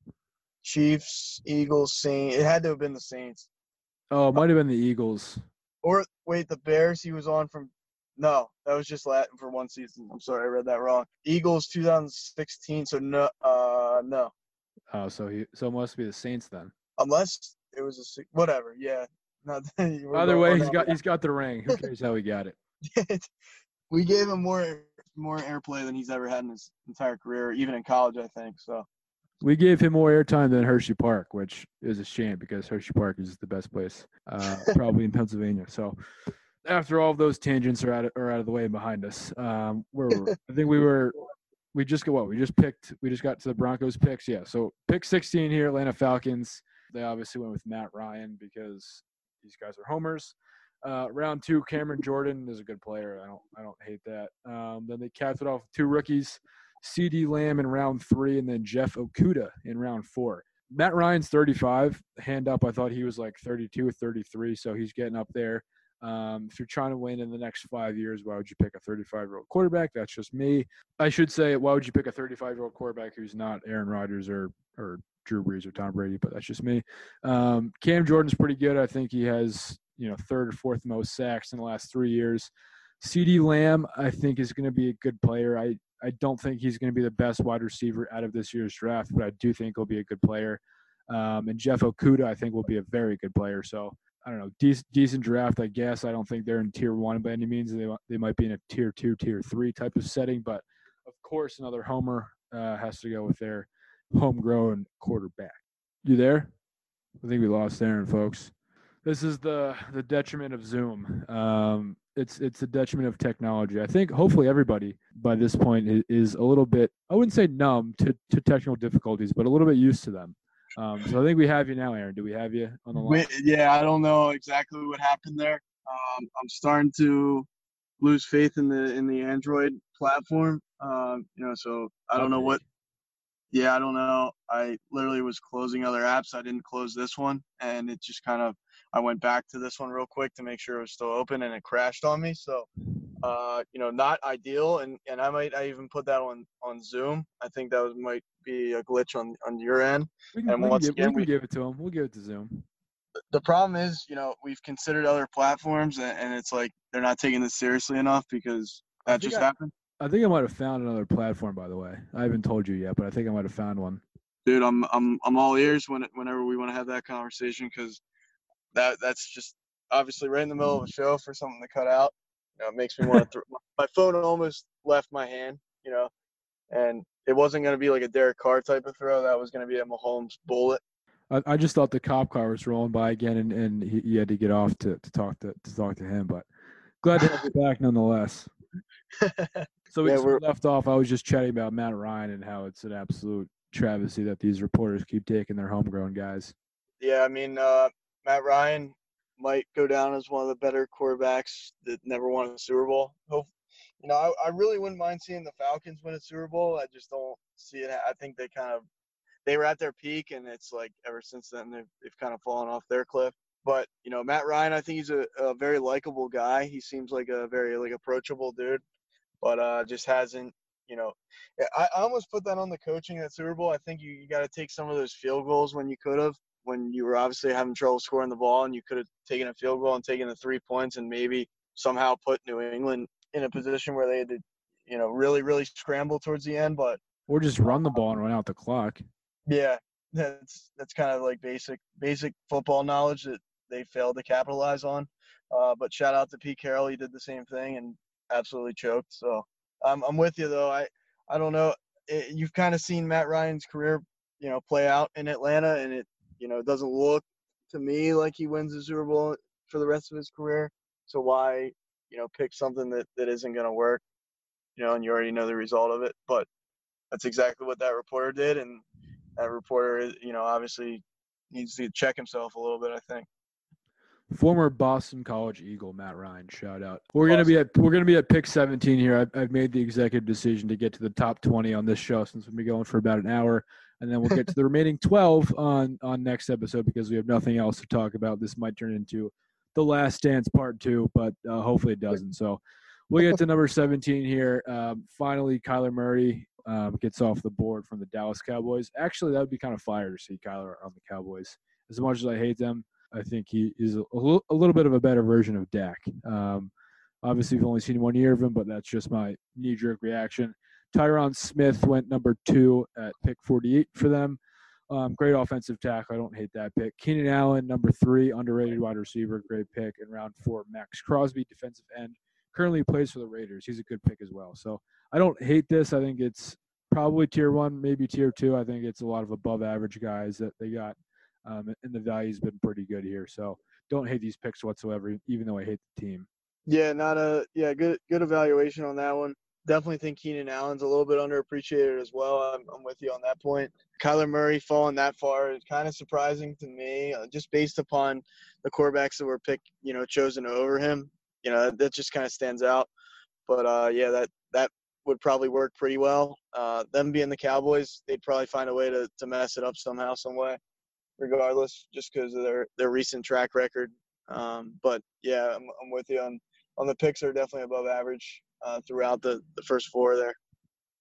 Chiefs, Eagles, Saints. It had to have been the Saints.
Oh, it might have been the Eagles.
Or wait, the Bears. He was on from. No, that was just Latin for one season. I'm sorry, I read that wrong. Eagles 2016. So no, uh, no.
Oh, so he so it must be the Saints then.
unless it was a whatever. Yeah. Not (laughs)
Either way, he's got he's got the ring. Who (laughs) cares how he got it? (laughs)
we gave him more more airplay than he's ever had in his entire career, even in college, I think. So
We gave him more airtime than Hersheypark, which is a shame because Hersheypark is the best place, uh, probably in Pennsylvania. So, after all of those tangents are out of, are out of the way and behind us, um, where were we? (laughs) I think we were we just got what we just picked. We just got to the Broncos picks. Yeah, so pick 16 here, Atlanta Falcons. They obviously went with Matt Ryan because these guys are homers. Uh, round two, Cameron Jordan is a good player. I don't I don't hate that. Um, then they capped it off with two rookies. CeeDee Lamb in round three, and then Jeff Okudah in round four. Matt Ryan's 35. Hand up, I thought he was like 32 or 33, so he's getting up there. Um, if you're trying to win in the next five years, why would you pick a 35 year old quarterback? That's just me. I should say, why would you pick a 35 year old quarterback who's not Aaron Rodgers or or Drew Brees or Tom Brady? But that's just me. Um, Cam Jordan's pretty good. I think he has you know third or fourth most sacks in the last three years. CeeDee Lamb, I think, is going to be a good player. I I don't think he's going to be the best wide receiver out of this year's draft, but I do think he'll be a good player. Um, and Jeff Okudah, I think, will be a very good player. So I don't know, decent, decent draft, I guess. I don't think they're in tier one by any means. They they might be in a tier two, tier three type of setting, but of course, another homer uh, has to go with their homegrown quarterback. You there? I think we lost Aaron, folks. This is the the detriment of Zoom. Um, it's it's a detriment of technology. I think hopefully everybody by this point is, is a little bit I wouldn't say numb to, to technical difficulties, but a little bit used to them. Um, so I think we have you now, Aaron. Do we have you on the line?
Yeah, I don't know exactly what happened there. Um, I'm starting to lose faith in the in the Android platform. Um, you know, so I don't know what. Yeah, I don't know. I literally was closing other apps. I didn't close this one, and it just kind of. I went back to this one real quick to make sure it was still open, and it crashed on me. So, uh, you know, not ideal. And and I might I even put that on on Zoom. I think that was, might be a glitch on on your end.
We can,
And
we
once
give,
again,
we
we-
give it to him. We'll give it to Zoom.
the problem is, you know, we've considered other platforms, and, and it's like they're not taking this seriously enough because that just
I-
happened.
I think I might have found another platform. By the way, I haven't told you yet, but I think I might have found one.
Dude, I'm I'm I'm all ears when whenever we want to have that conversation because that that's just obviously right in the middle of a show for something to cut out. You know, it makes me want to. (laughs) throw my phone almost left my hand. You know, and it wasn't going to be like a Derek Carr type of throw. That was going to be a Mahomes bullet.
I, I just thought the cop car was rolling by again, and, and he, he had to get off to, to talk to, to talk to him. But glad to have you back nonetheless. (laughs) So we
Yeah,
so we
we're-
left off. I was just chatting about Matt Ryan and how it's an absolute travesty that these reporters keep taking their homegrown guys.
Yeah, I mean, uh, Matt Ryan might go down as one of the better quarterbacks that never won a Super Bowl. Hope, you know, I, I really wouldn't mind seeing the Falcons win a Super Bowl. I just don't see it. I think they kind of they were at their peak, and it's like ever since then they've they've kind of fallen off their cliff. But you know, Matt Ryan, I think he's a, a very likable guy. He seems like a very like approachable dude, but uh, just hasn't. You know, I, I almost put that on the coaching at Super Bowl. I think you, you got to take some of those field goals when you could have when you were obviously having trouble scoring the ball and you could have taken a field goal and taken the three points and maybe somehow put New England in a position where they had to, you know, really, really scramble towards the end. But
Or just run the ball and run out the clock.
yeah, that's that's kind of like basic basic football knowledge that they failed to capitalize on. Uh, but shout out to Pete Carroll, he did the same thing and absolutely choked. So I'm I'm with you though. I I don't know. It, you've kind of seen Matt Ryan's career, you know, play out in Atlanta, and it you know doesn't look to me like he wins the Super Bowl for the rest of his career. So why you know pick something that that isn't going to work? You know, and you already know the result of it. But that's exactly what that reporter did, and that reporter, eh, you know, obviously needs to check himself a little bit. I think.
Former Boston College Eagle Matt Ryan, shout out. We're gonna be at we're gonna be at pick 17 here. I've, I've made the executive decision to get to the top 20 on this show since we'll be going for about an hour, and then we'll get to the (laughs) remaining 12 on on next episode because we have nothing else to talk about. This might turn into the Last Dance Part Two, but uh, hopefully it doesn't. So we'll get to (laughs) number 17 here. Um, finally, Kyler Murray um, gets off the board from the Dallas Cowboys. Actually, that would be kind of fire to see Kyler on the Cowboys. As much as I hate them, I think he is a, a, little, a little bit of a better version of Dak. Um, obviously, we've only seen one year of him, but that's just my knee jerk reaction. Tyron Smith went number two at pick 48 for them. Um, great offensive tackle. I don't hate that pick. Keenan Allen, number three, underrated wide receiver. Great pick. In round four, Maxx Crosby, defensive end. Currently plays for the Raiders. He's a good pick as well. So I don't hate this. I think it's probably tier one, maybe tier two. I think it's a lot of above average guys that they got. Um, and the value's been pretty good here. So don't hate these picks whatsoever, even though I hate the team.
Yeah, not a yeah good good evaluation on that one. Definitely think Keenan Allen's a little bit underappreciated as well. I'm, I'm with you on that point. Kyler Murray falling that far is kind of surprising to me, uh, just based upon the quarterbacks that were picked, you know, chosen over him. You know, that, just kind of stands out. But uh, yeah, that that would probably work pretty well. Uh, them being the Cowboys, they'd probably find a way to, to mess it up somehow, some way, regardless, just because of their, their recent track record. Um, but yeah, I'm, I'm with you on on the picks are definitely above average uh, throughout the, the first four there.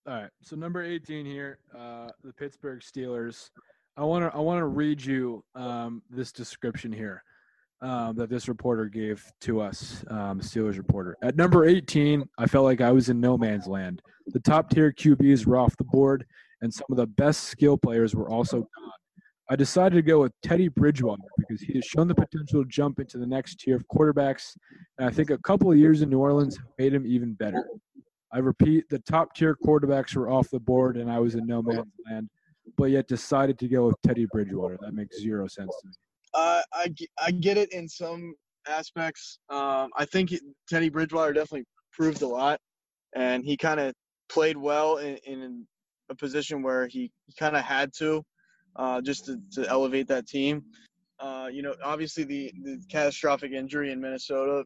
All right. So number 18 here, uh, the Pittsburgh Steelers. I want to I want to read you um, this description here um, that this reporter gave to us, um, Steelers reporter. At number 18, I felt like I was in no man's land. The top tier QBs were off the board, and some of the best skill players were also gone. I decided to go with Teddy Bridgewater because he has shown the potential to jump into the next tier of quarterbacks, and I think a couple of years in New Orleans made him even better. I repeat, the top tier quarterbacks were off the board, and I was in no man's land. but yet decided to go with Teddy Bridgewater. That makes zero sense to me.
Uh, I, I get it in some aspects. Um, I think Teddy Bridgewater definitely proved a lot, and he kind of played well in, in a position where he, he kind of had to, uh, just to, to elevate that team. Uh, you know, obviously the, the catastrophic injury in Minnesota,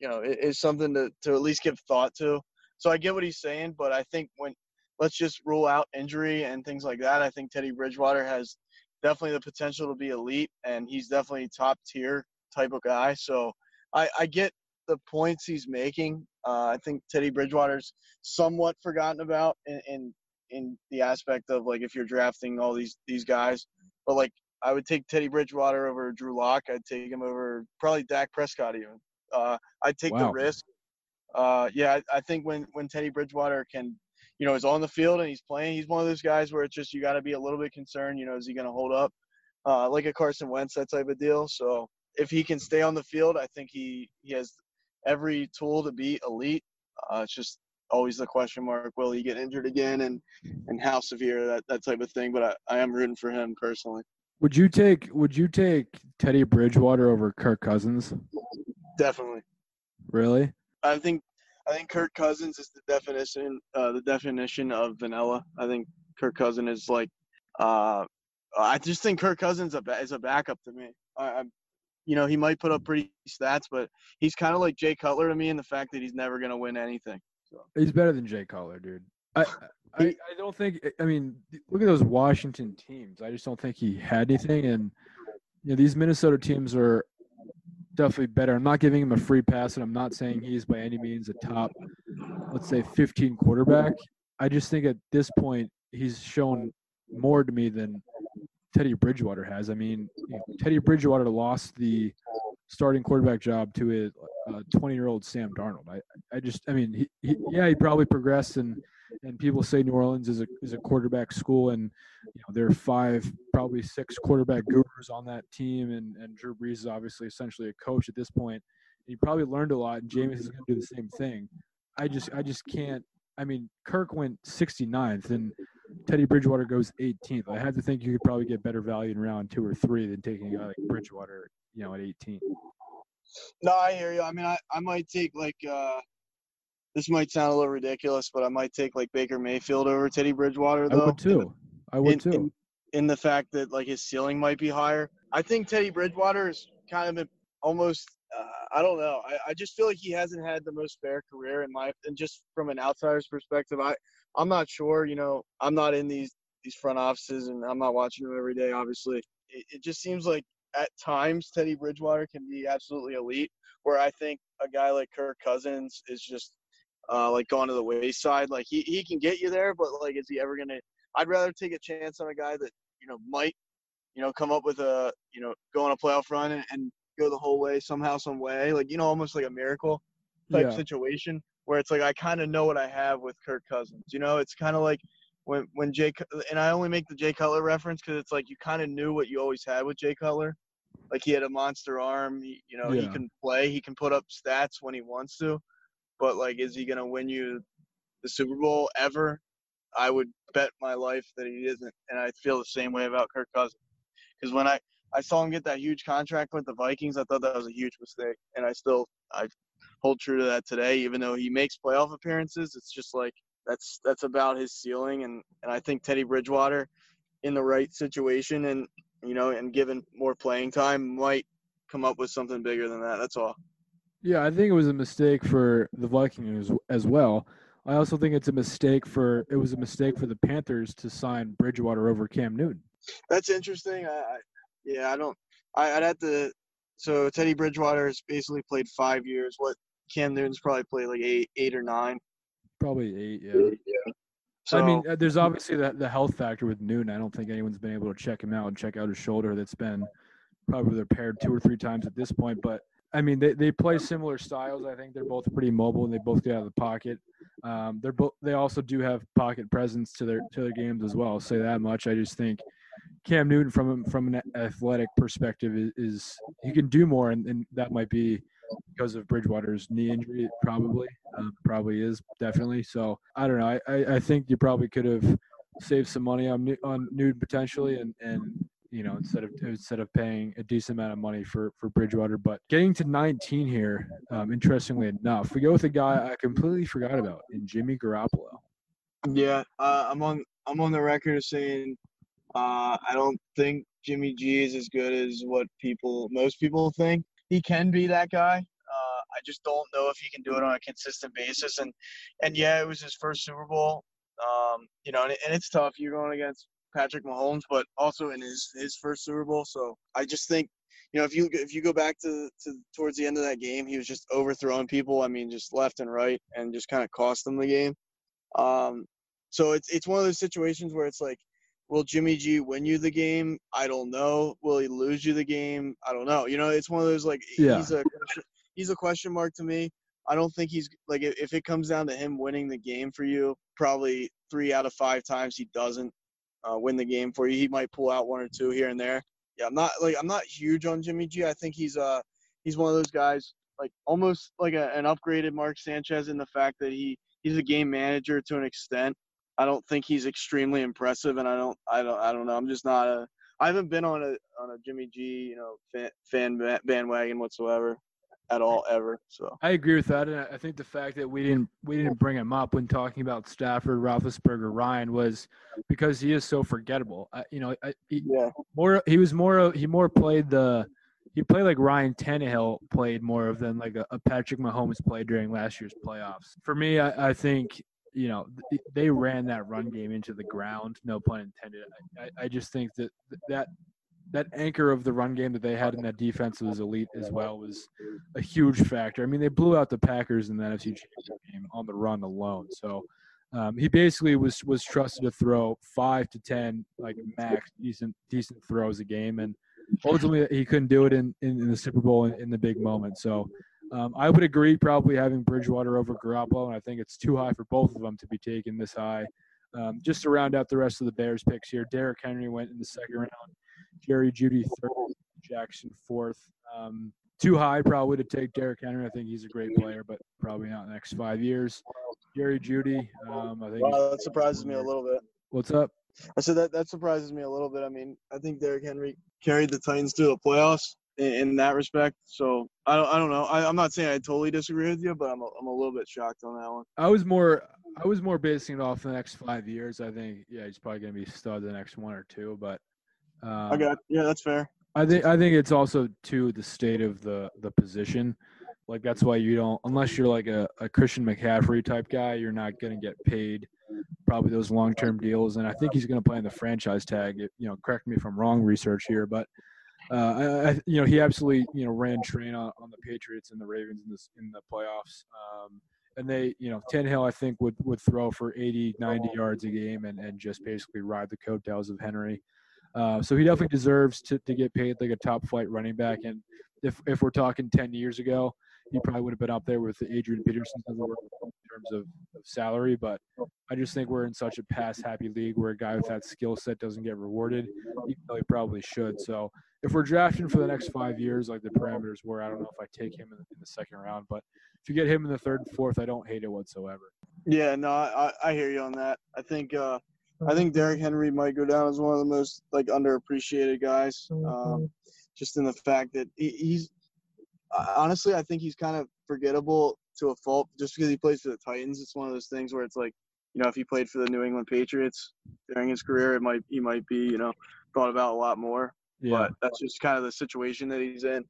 you know, is something to, to at least give thought to. So I get what he's saying, but I think when let's just rule out injury and things like that, I think Teddy Bridgewater has definitely the potential to be elite, and he's definitely top tier type of guy. So I, I get the points he's making. Uh, I think Teddy Bridgewater's somewhat forgotten about in, in in the aspect of like if you're drafting all these these guys, but like I would take Teddy Bridgewater over Drew Lock. I'd take him over probably Dak Prescott even. Uh, I'd take the risk. Uh, yeah, I, I think when when Teddy Bridgewater can, you know, is on the field and he's playing, he's one of those guys where it's just you got to be a little bit concerned. You know, is he going to hold up? Uh, like a Carson Wentz, that type of deal. So if he can stay on the field, I think he he has every tool to be elite. Uh, it's just always the question mark: Will he get injured again, and and how severe that that type of thing. But I, I am rooting for him personally.
Would you take Would you take Teddy Bridgewater over Kirk Cousins?
Definitely.
Really?
I think I think Kirk Cousins is the definition uh, the definition of vanilla. I think Kirk Cousins is like uh, I just think Kirk Cousins a is a backup to me. I, I'm you know he might put up pretty stats, but he's kind of like Jay Cutler to me in the fact that he's never gonna win anything.
He's better than Jay Cutler, dude. I, (sighs) I I don't think. I mean, look at those Washington teams. I just don't think he had anything. And you know, these Minnesota teams are definitely better. I'm not giving him a free pass, and I'm not saying he's by any means a top, let's say, 15 quarterback. I just think at this point he's shown more to me than Teddy Bridgewater has. I mean, you know, Teddy Bridgewater lost the starting quarterback job to a 20 year old Sam Darnold. I, I just, I mean, he, he, yeah, he probably progressed, and and people say New Orleans is a is a quarterback school, and you know there are five, probably six quarterback gurus on that team, and and Drew Brees is obviously essentially a coach at this point. He probably learned a lot, and Jameis is going to do the same thing. I just, I just can't. I mean, Kirk went 69th, and Teddy Bridgewater goes 18th. I had to think you could probably get better value in round two or three than taking a guy like Bridgewater, you know, at 18.
No, I hear you. I mean, I, I might take like uh, this might sound a little ridiculous, but I might take like Baker Mayfield over Teddy Bridgewater though.
I would too. I would
in,
too.
in, in the fact that like his ceiling might be higher. I think Teddy Bridgewater is kind of almost. Uh, I don't know. I, I just feel like he hasn't had the most fair career in life, and just from an outsider's perspective. I I'm not sure. You know, I'm not in these these front offices and I'm not watching them every day. Obviously, it, it just seems like at times Teddy Bridgewater can be absolutely elite. Where I think a guy like Kirk Cousins is just uh, like going to the wayside. Like he, he can get you there, but like is he ever gonna? I'd rather take a chance on a guy that you know might you know come up with a you know go on a playoff run and, and go the whole way somehow, some way. Like you know almost like a miracle type
Yeah.
situation where it's like I kind of know what I have with Kirk Cousins. You know, it's kind of like when when Jay and I only make the Jay Cutler reference because it's like you kind of knew what you always had with Jay Cutler. Like he had a monster arm. He, you know, he can play. He can put up stats when he wants to. But like, is he gonna win you the Super Bowl ever? I would bet my life that he isn't, and I feel the same way about Kirk Cousins. Because when I I saw him get that huge contract with the Vikings, I thought that was a huge mistake, and I still I hold true to that today. Even though he makes playoff appearances, it's just like that's that's about his ceiling, and and I think Teddy Bridgewater, in the right situation and you know and given more playing time, might come up with something bigger than that. That's all.
Yeah, I think it was a mistake for the Vikings as well. I also think it's a mistake for it was a mistake for the Panthers to sign Bridgewater over Cam Newton.
That's interesting. I, I yeah, I don't. I, I'd have to. So Teddy Bridgewater has basically played five years. What Cam Newton's probably played like eight, eight or nine.
Probably eight, yeah.
So
I mean, uh, there's obviously the, the health factor with Newton. I don't think anyone's been able to check him out and check out his shoulder that's been probably repaired two or three times at this point. But I mean, they, they play similar styles. I think they're both pretty mobile and they both get out of the pocket. Um, they're both they also do have pocket presence to their to their games as well. I'll say that much. I just think Cam Newton from from an athletic perspective is, is he can do more, and, and that might be because of Bridgewater's knee injury. Probably um, probably is definitely. So I don't know. I, I, I think you probably could have saved some money on on Newton potentially, and and you know instead of instead of paying a decent amount of money for for Bridgewater. But getting to 19 here, um, interestingly enough, we go with a guy I completely forgot about in Jimmy Garoppolo.
Yeah, uh, I'm on I'm on the record of saying uh, I don't think Jimmy G is as good as what people most people think. He can be that guy. Uh, I just don't know if he can do it on a consistent basis. And and yeah, it was his first Super Bowl. Um, you know, and, and it's tough. You're going against Patrick Mahomes, but also in his his first Super Bowl. So I just think, you know, if you if you go back to to towards the end of that game, he was just overthrowing people. I mean, just left and right, and just kind of cost them the game. Um, so it's it's one of those situations where it's like, will Jimmy G win you the game? I don't know. Will he lose you the game? I don't know. You know, it's one of those like
Yeah.
he's a he's a question mark to me. I don't think he's like if it comes down to him winning the game for you, probably three out of five times he doesn't uh, win the game for you. He might pull out one or two here and there. Yeah, I'm not like I'm not huge on Jimmy G. I think he's uh he's one of those guys like almost like a, an upgraded Mark Sanchez in the fact that he he's a game manager to an extent. I don't think he's extremely impressive, and I don't I don't I don't know. I'm just not a I haven't been on a on a Jimmy G you know fan, fan bandwagon whatsoever at all ever. So
I agree with that, and I think the fact that we didn't we didn't bring him up when talking about Stafford, Roethlisberger, Ryan was because he is so forgettable. I, you know, I, he,
yeah,
more he was more he more played the he played like Ryan Tannehill played more of than like a, a Patrick Mahomes played during last year's playoffs. For me, I, I think you know they ran that run game into the ground. No pun intended. I, I, just think that that that anchor of the run game that they had in that defense was elite as well was a huge factor. I mean, they blew out the Packers in the NFC Championship game on the run alone. So um, he basically was was trusted to throw five to ten like max decent decent throws a game, and ultimately he couldn't do it in in, in the Super Bowl in, in the big moment. So. Um, I would agree, probably having Bridgewater over Garoppolo, and I think it's too high for both of them to be taken this high. Um, just to round out the rest of the Bears picks here, Derrick Henry went in the second round, Jerry Jeudy third, Jackson fourth. Um, too high probably to take Derrick Henry. I think he's a great player, but probably not in the next five years. Jerry Jeudy, um, I think.
wow, that surprises me a little bit.
What's up?
I said that that surprises me a little bit. I mean, I think Derrick Henry carried the Titans to the playoffs in, in that respect. So I don't I don't know. I, I'm not saying I totally disagree with you, but I'm a, I'm a little bit shocked on that one.
I was more I was more basing it off the next five years. I think yeah, he's probably gonna be stud the next one or two, but um,
I got yeah, that's fair.
I think I think it's also to the state of the the position. Like that's why you don't unless you're like a, a Christian McCaffrey type guy, you're not gonna get paid probably those long term deals. And I think he's gonna play in the franchise tag. It- You know, correct me if I'm wrong, research here, but uh, I, I, you know, he absolutely you know ran train on, on the Patriots and the Ravens in this in the playoffs. Um, and they, you know, Tannehill I think would would throw for 80, 90 yards a game and, and just basically ride the coattails of Henry. Uh, so he definitely deserves to, to get paid like a top flight running back. And if if we're talking ten years ago, he probably would have been up there with Adrian world in terms of, of salary. But I just think we're in such a pass happy league where a guy with that skill set doesn't get rewarded, even though he probably should. So if we're drafting for the next five years, like the parameters were, I don't know if I take him in the, in the second round. But if you get him in the third and fourth, I don't hate it whatsoever.
Yeah, no, I, I hear you on that. I think uh, I think Derrick Henry might go down as one of the most like underappreciated guys. Um, just in the fact that he, he's honestly, I think he's kind of forgettable to a fault just because he plays for the Titans. It's one of those things where it's like, you know, if he played for the New England Patriots during his career, it might he might be you know thought about a lot more.
Yeah.
But that's just kind of the situation that he's in.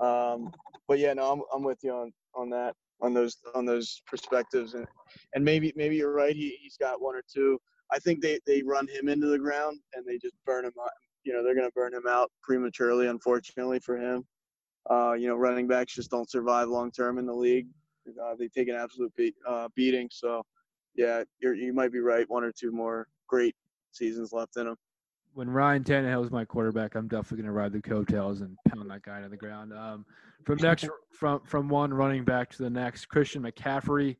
Um, but yeah, no, I'm I'm with you on on that on those on those perspectives and and maybe maybe you're right. He he's got one or two. I think they they run him into the ground and they just burn him out. You know, they're gonna burn him out prematurely, unfortunately for him. Uh, you know, running backs just don't survive long term in the league. Uh, they take an absolute beat, uh, beating. So, yeah, you might be right. One or two more great seasons left in him.
When Ryan Tannehill is my quarterback, I'm definitely going to ride the coattails and pound that guy to the ground. Um, from next, from from one running back to the next, Christian McCaffrey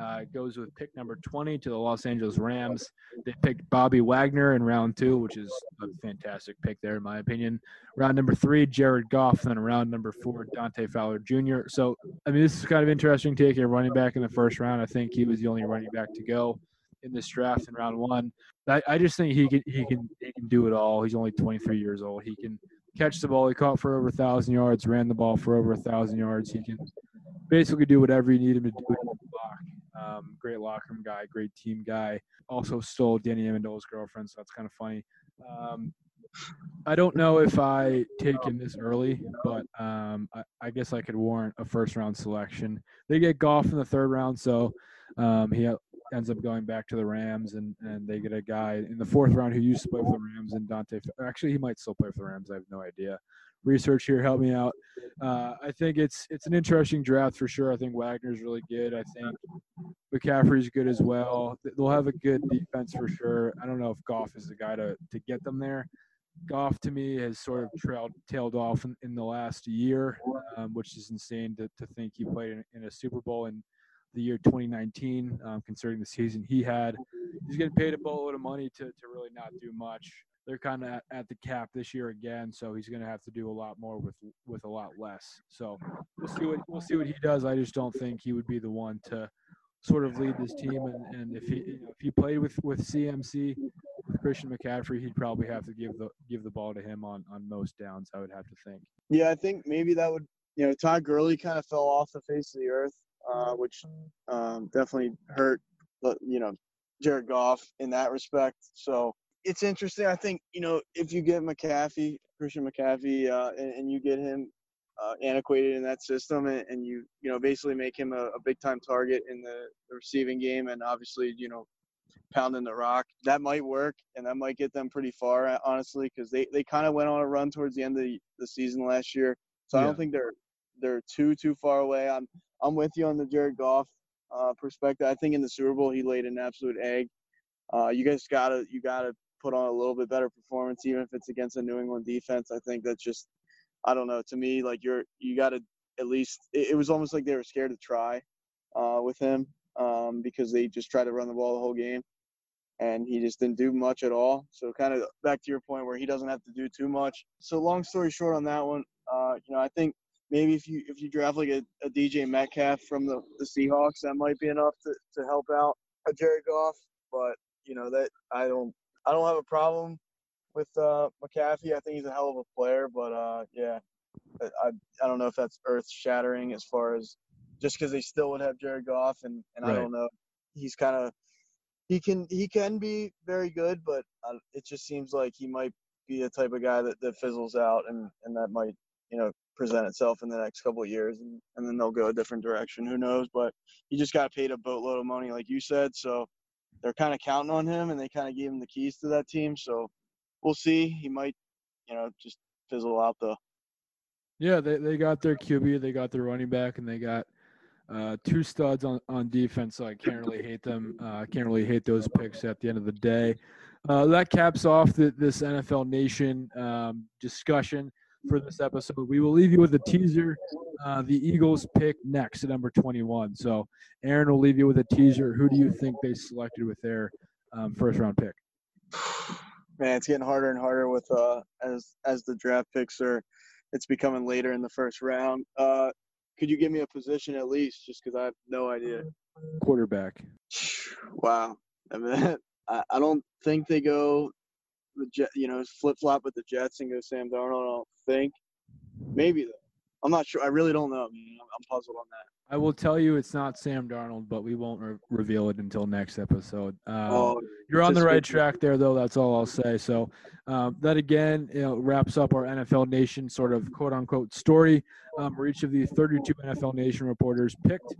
uh, goes with pick number 20 to the Los Angeles Rams. They picked Bobby Wagner in round two, which is a fantastic pick there, in my opinion. Round number three, Jared Goff. Then round number four, Dante Fowler Jr. So, I mean, this is kind of interesting taking a running back in the first round. I think he was the only running back to go. in this draft in round one. I, I just think he can he can he can do it all. He's only 23 years old. He can catch the ball. He caught for over a thousand yards, ran the ball for over a thousand yards. He can basically do whatever you need him to do. Um, great locker room guy, great team guy. Also stole Danny Amendola's girlfriend, so that's kind of funny. Um, I don't know if I take him this early, but um, I, I, guess I could warrant a first round selection. They get Goff in the third round, so um, he ends up going back to the Rams, and, and they get a guy in the fourth round who used to play for the Rams, and Dante. Actually, he might still play for the Rams. I have no idea. Research here, help me out. Uh, I think it's it's an interesting draft for sure. I think Wagner's really good. I think McCaffrey's good as well. They'll have a good defense for sure. I don't know if Goff is the guy to to get them there. Goff to me has sort of trailed tailed off in, in the last year, um, which is insane to, to think he played in, in, a Super Bowl in the year 2019, um, considering the season he had. He's getting paid a boatload of money to, to really not do much. They're kind of at, at, the cap this year again, so he's going to have to do a lot more with with a lot less. So we'll see what we'll see what he does. I just don't think he would be the one to sort of lead this team. And, and if he you know, if he played with with CMC, with Christian McCaffrey, he'd probably have to give the give the ball to him on on most downs. I would have to think.
Yeah, I think maybe that would you know Todd Gurley kind of fell off the face of the earth, uh, which um, definitely hurt. You know, Jared Goff in that respect. So it's interesting. I think you know if you get McCaffrey, Christian McCaffrey, uh, and, and, you get him uh, antiquated in that system, and, and, you you know basically make him a, a big time target in the, the, receiving game, and obviously you know pounding the rock, that might work, and that might get them pretty far, uh, honestly, because they, they kind of went on a run towards the end of the, the season last year. So yeah. I don't think they're they're too too far away. I'm I'm with you on the Jared Goff uh, perspective. I think in the Super Bowl he laid an absolute egg. Uh, you guys gotta you gotta put on a little bit better performance, even if it's against a New England defense. I think that's just I don't know. To me, like you're you gotta at least it, it was almost like they were scared to try uh, with him um, because they just tried to run the ball the whole game and he just didn't do much at all. So kind of back to your point where he doesn't have to do too much. So long story short on that one, uh, you know, I think maybe if you if you draft like a, a DJ Metcalf from the, the Seahawks, that might be enough to, to help out a Jared Goff. But you know that I don't I don't have a problem with uh. I think he's a hell of a player, but uh, yeah, I I don't know if that's earth shattering as far as just because they still would have Jared Goff, and and right. I don't know. He's kind of he can he can be very good, but uh, it just seems like he might be the type of guy that, that fizzles out, and and that might you know present itself in the next couple of years, and, and then they'll go a different direction. Who knows? But he just got paid a boatload of money, like you said, so they're kind of counting on him, and they kind of gave him the keys to that team. So we'll see. He might you know just fizzle out though.
Yeah, they they got their QB, they got their running back, and they got uh, two studs on, on defense, so I can't really hate them. Uh, I can't really hate those picks at the end of the day. Uh, that caps off the, this NFL Nation um, discussion for this episode. We will leave you with a teaser. Uh, the Eagles pick next at number 21. So, Aaron will leave you with a teaser. Who do you think they selected with their um, first round pick?
Man, it's getting harder and harder with uh, as as the draft picks are. It's becoming later in the first round. Uh, could you give me a position at least, just because I have no idea?
Quarterback.
Wow. I mean, (laughs) I, I don't think they go the jet, you know, flip flop with the Jets and go Sam Darnold. I don't think. Maybe though. I'm not sure. I really don't know. I'm, I'm puzzled on that.
I will tell you it's not Sam Darnold, but we won't re- reveal it until next episode. Um, oh, you're on the right track there, though. That's all I'll say. So um, that again, you know, wraps up our NFL Nation sort of quote unquote story. Um, where each of the 32 NFL Nation reporters picked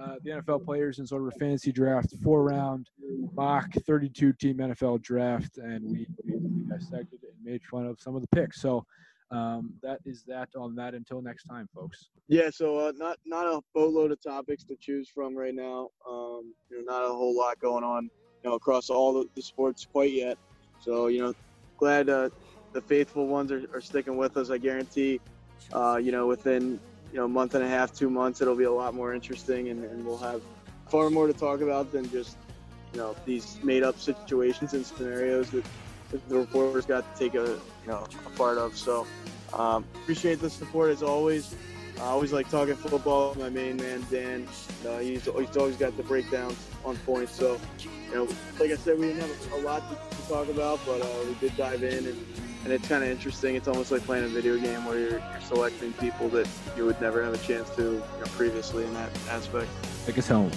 uh, the NFL players in sort of a fantasy draft, four round mock 32 team NFL draft, and we, we dissected and made fun of some of the picks. So um, that is that on that. Until next time, folks.
Yeah. So uh, not not a boatload of topics to choose from right now. Um, you know, not a whole lot going on, you know, across all the, the sports quite yet. So you know, glad uh, the faithful ones are, are sticking with us. I guarantee. Uh, you know, within you know a month and a half, two months, it'll be a lot more interesting, and, and we'll have far more to talk about than just you know these made up situations and scenarios that the reporters got to take a you know a part of. So um, appreciate the support as always. I always like talking football. My main man Dan, uh, he's, he's always got the breakdowns on point. So, you know, like I said, we didn't have a lot to, to talk about, but uh, we did dive in, and, and it's kind of interesting. It's almost like playing a video game where you're, you're selecting people that you would never have a chance to you know, previously in that aspect.
I guess how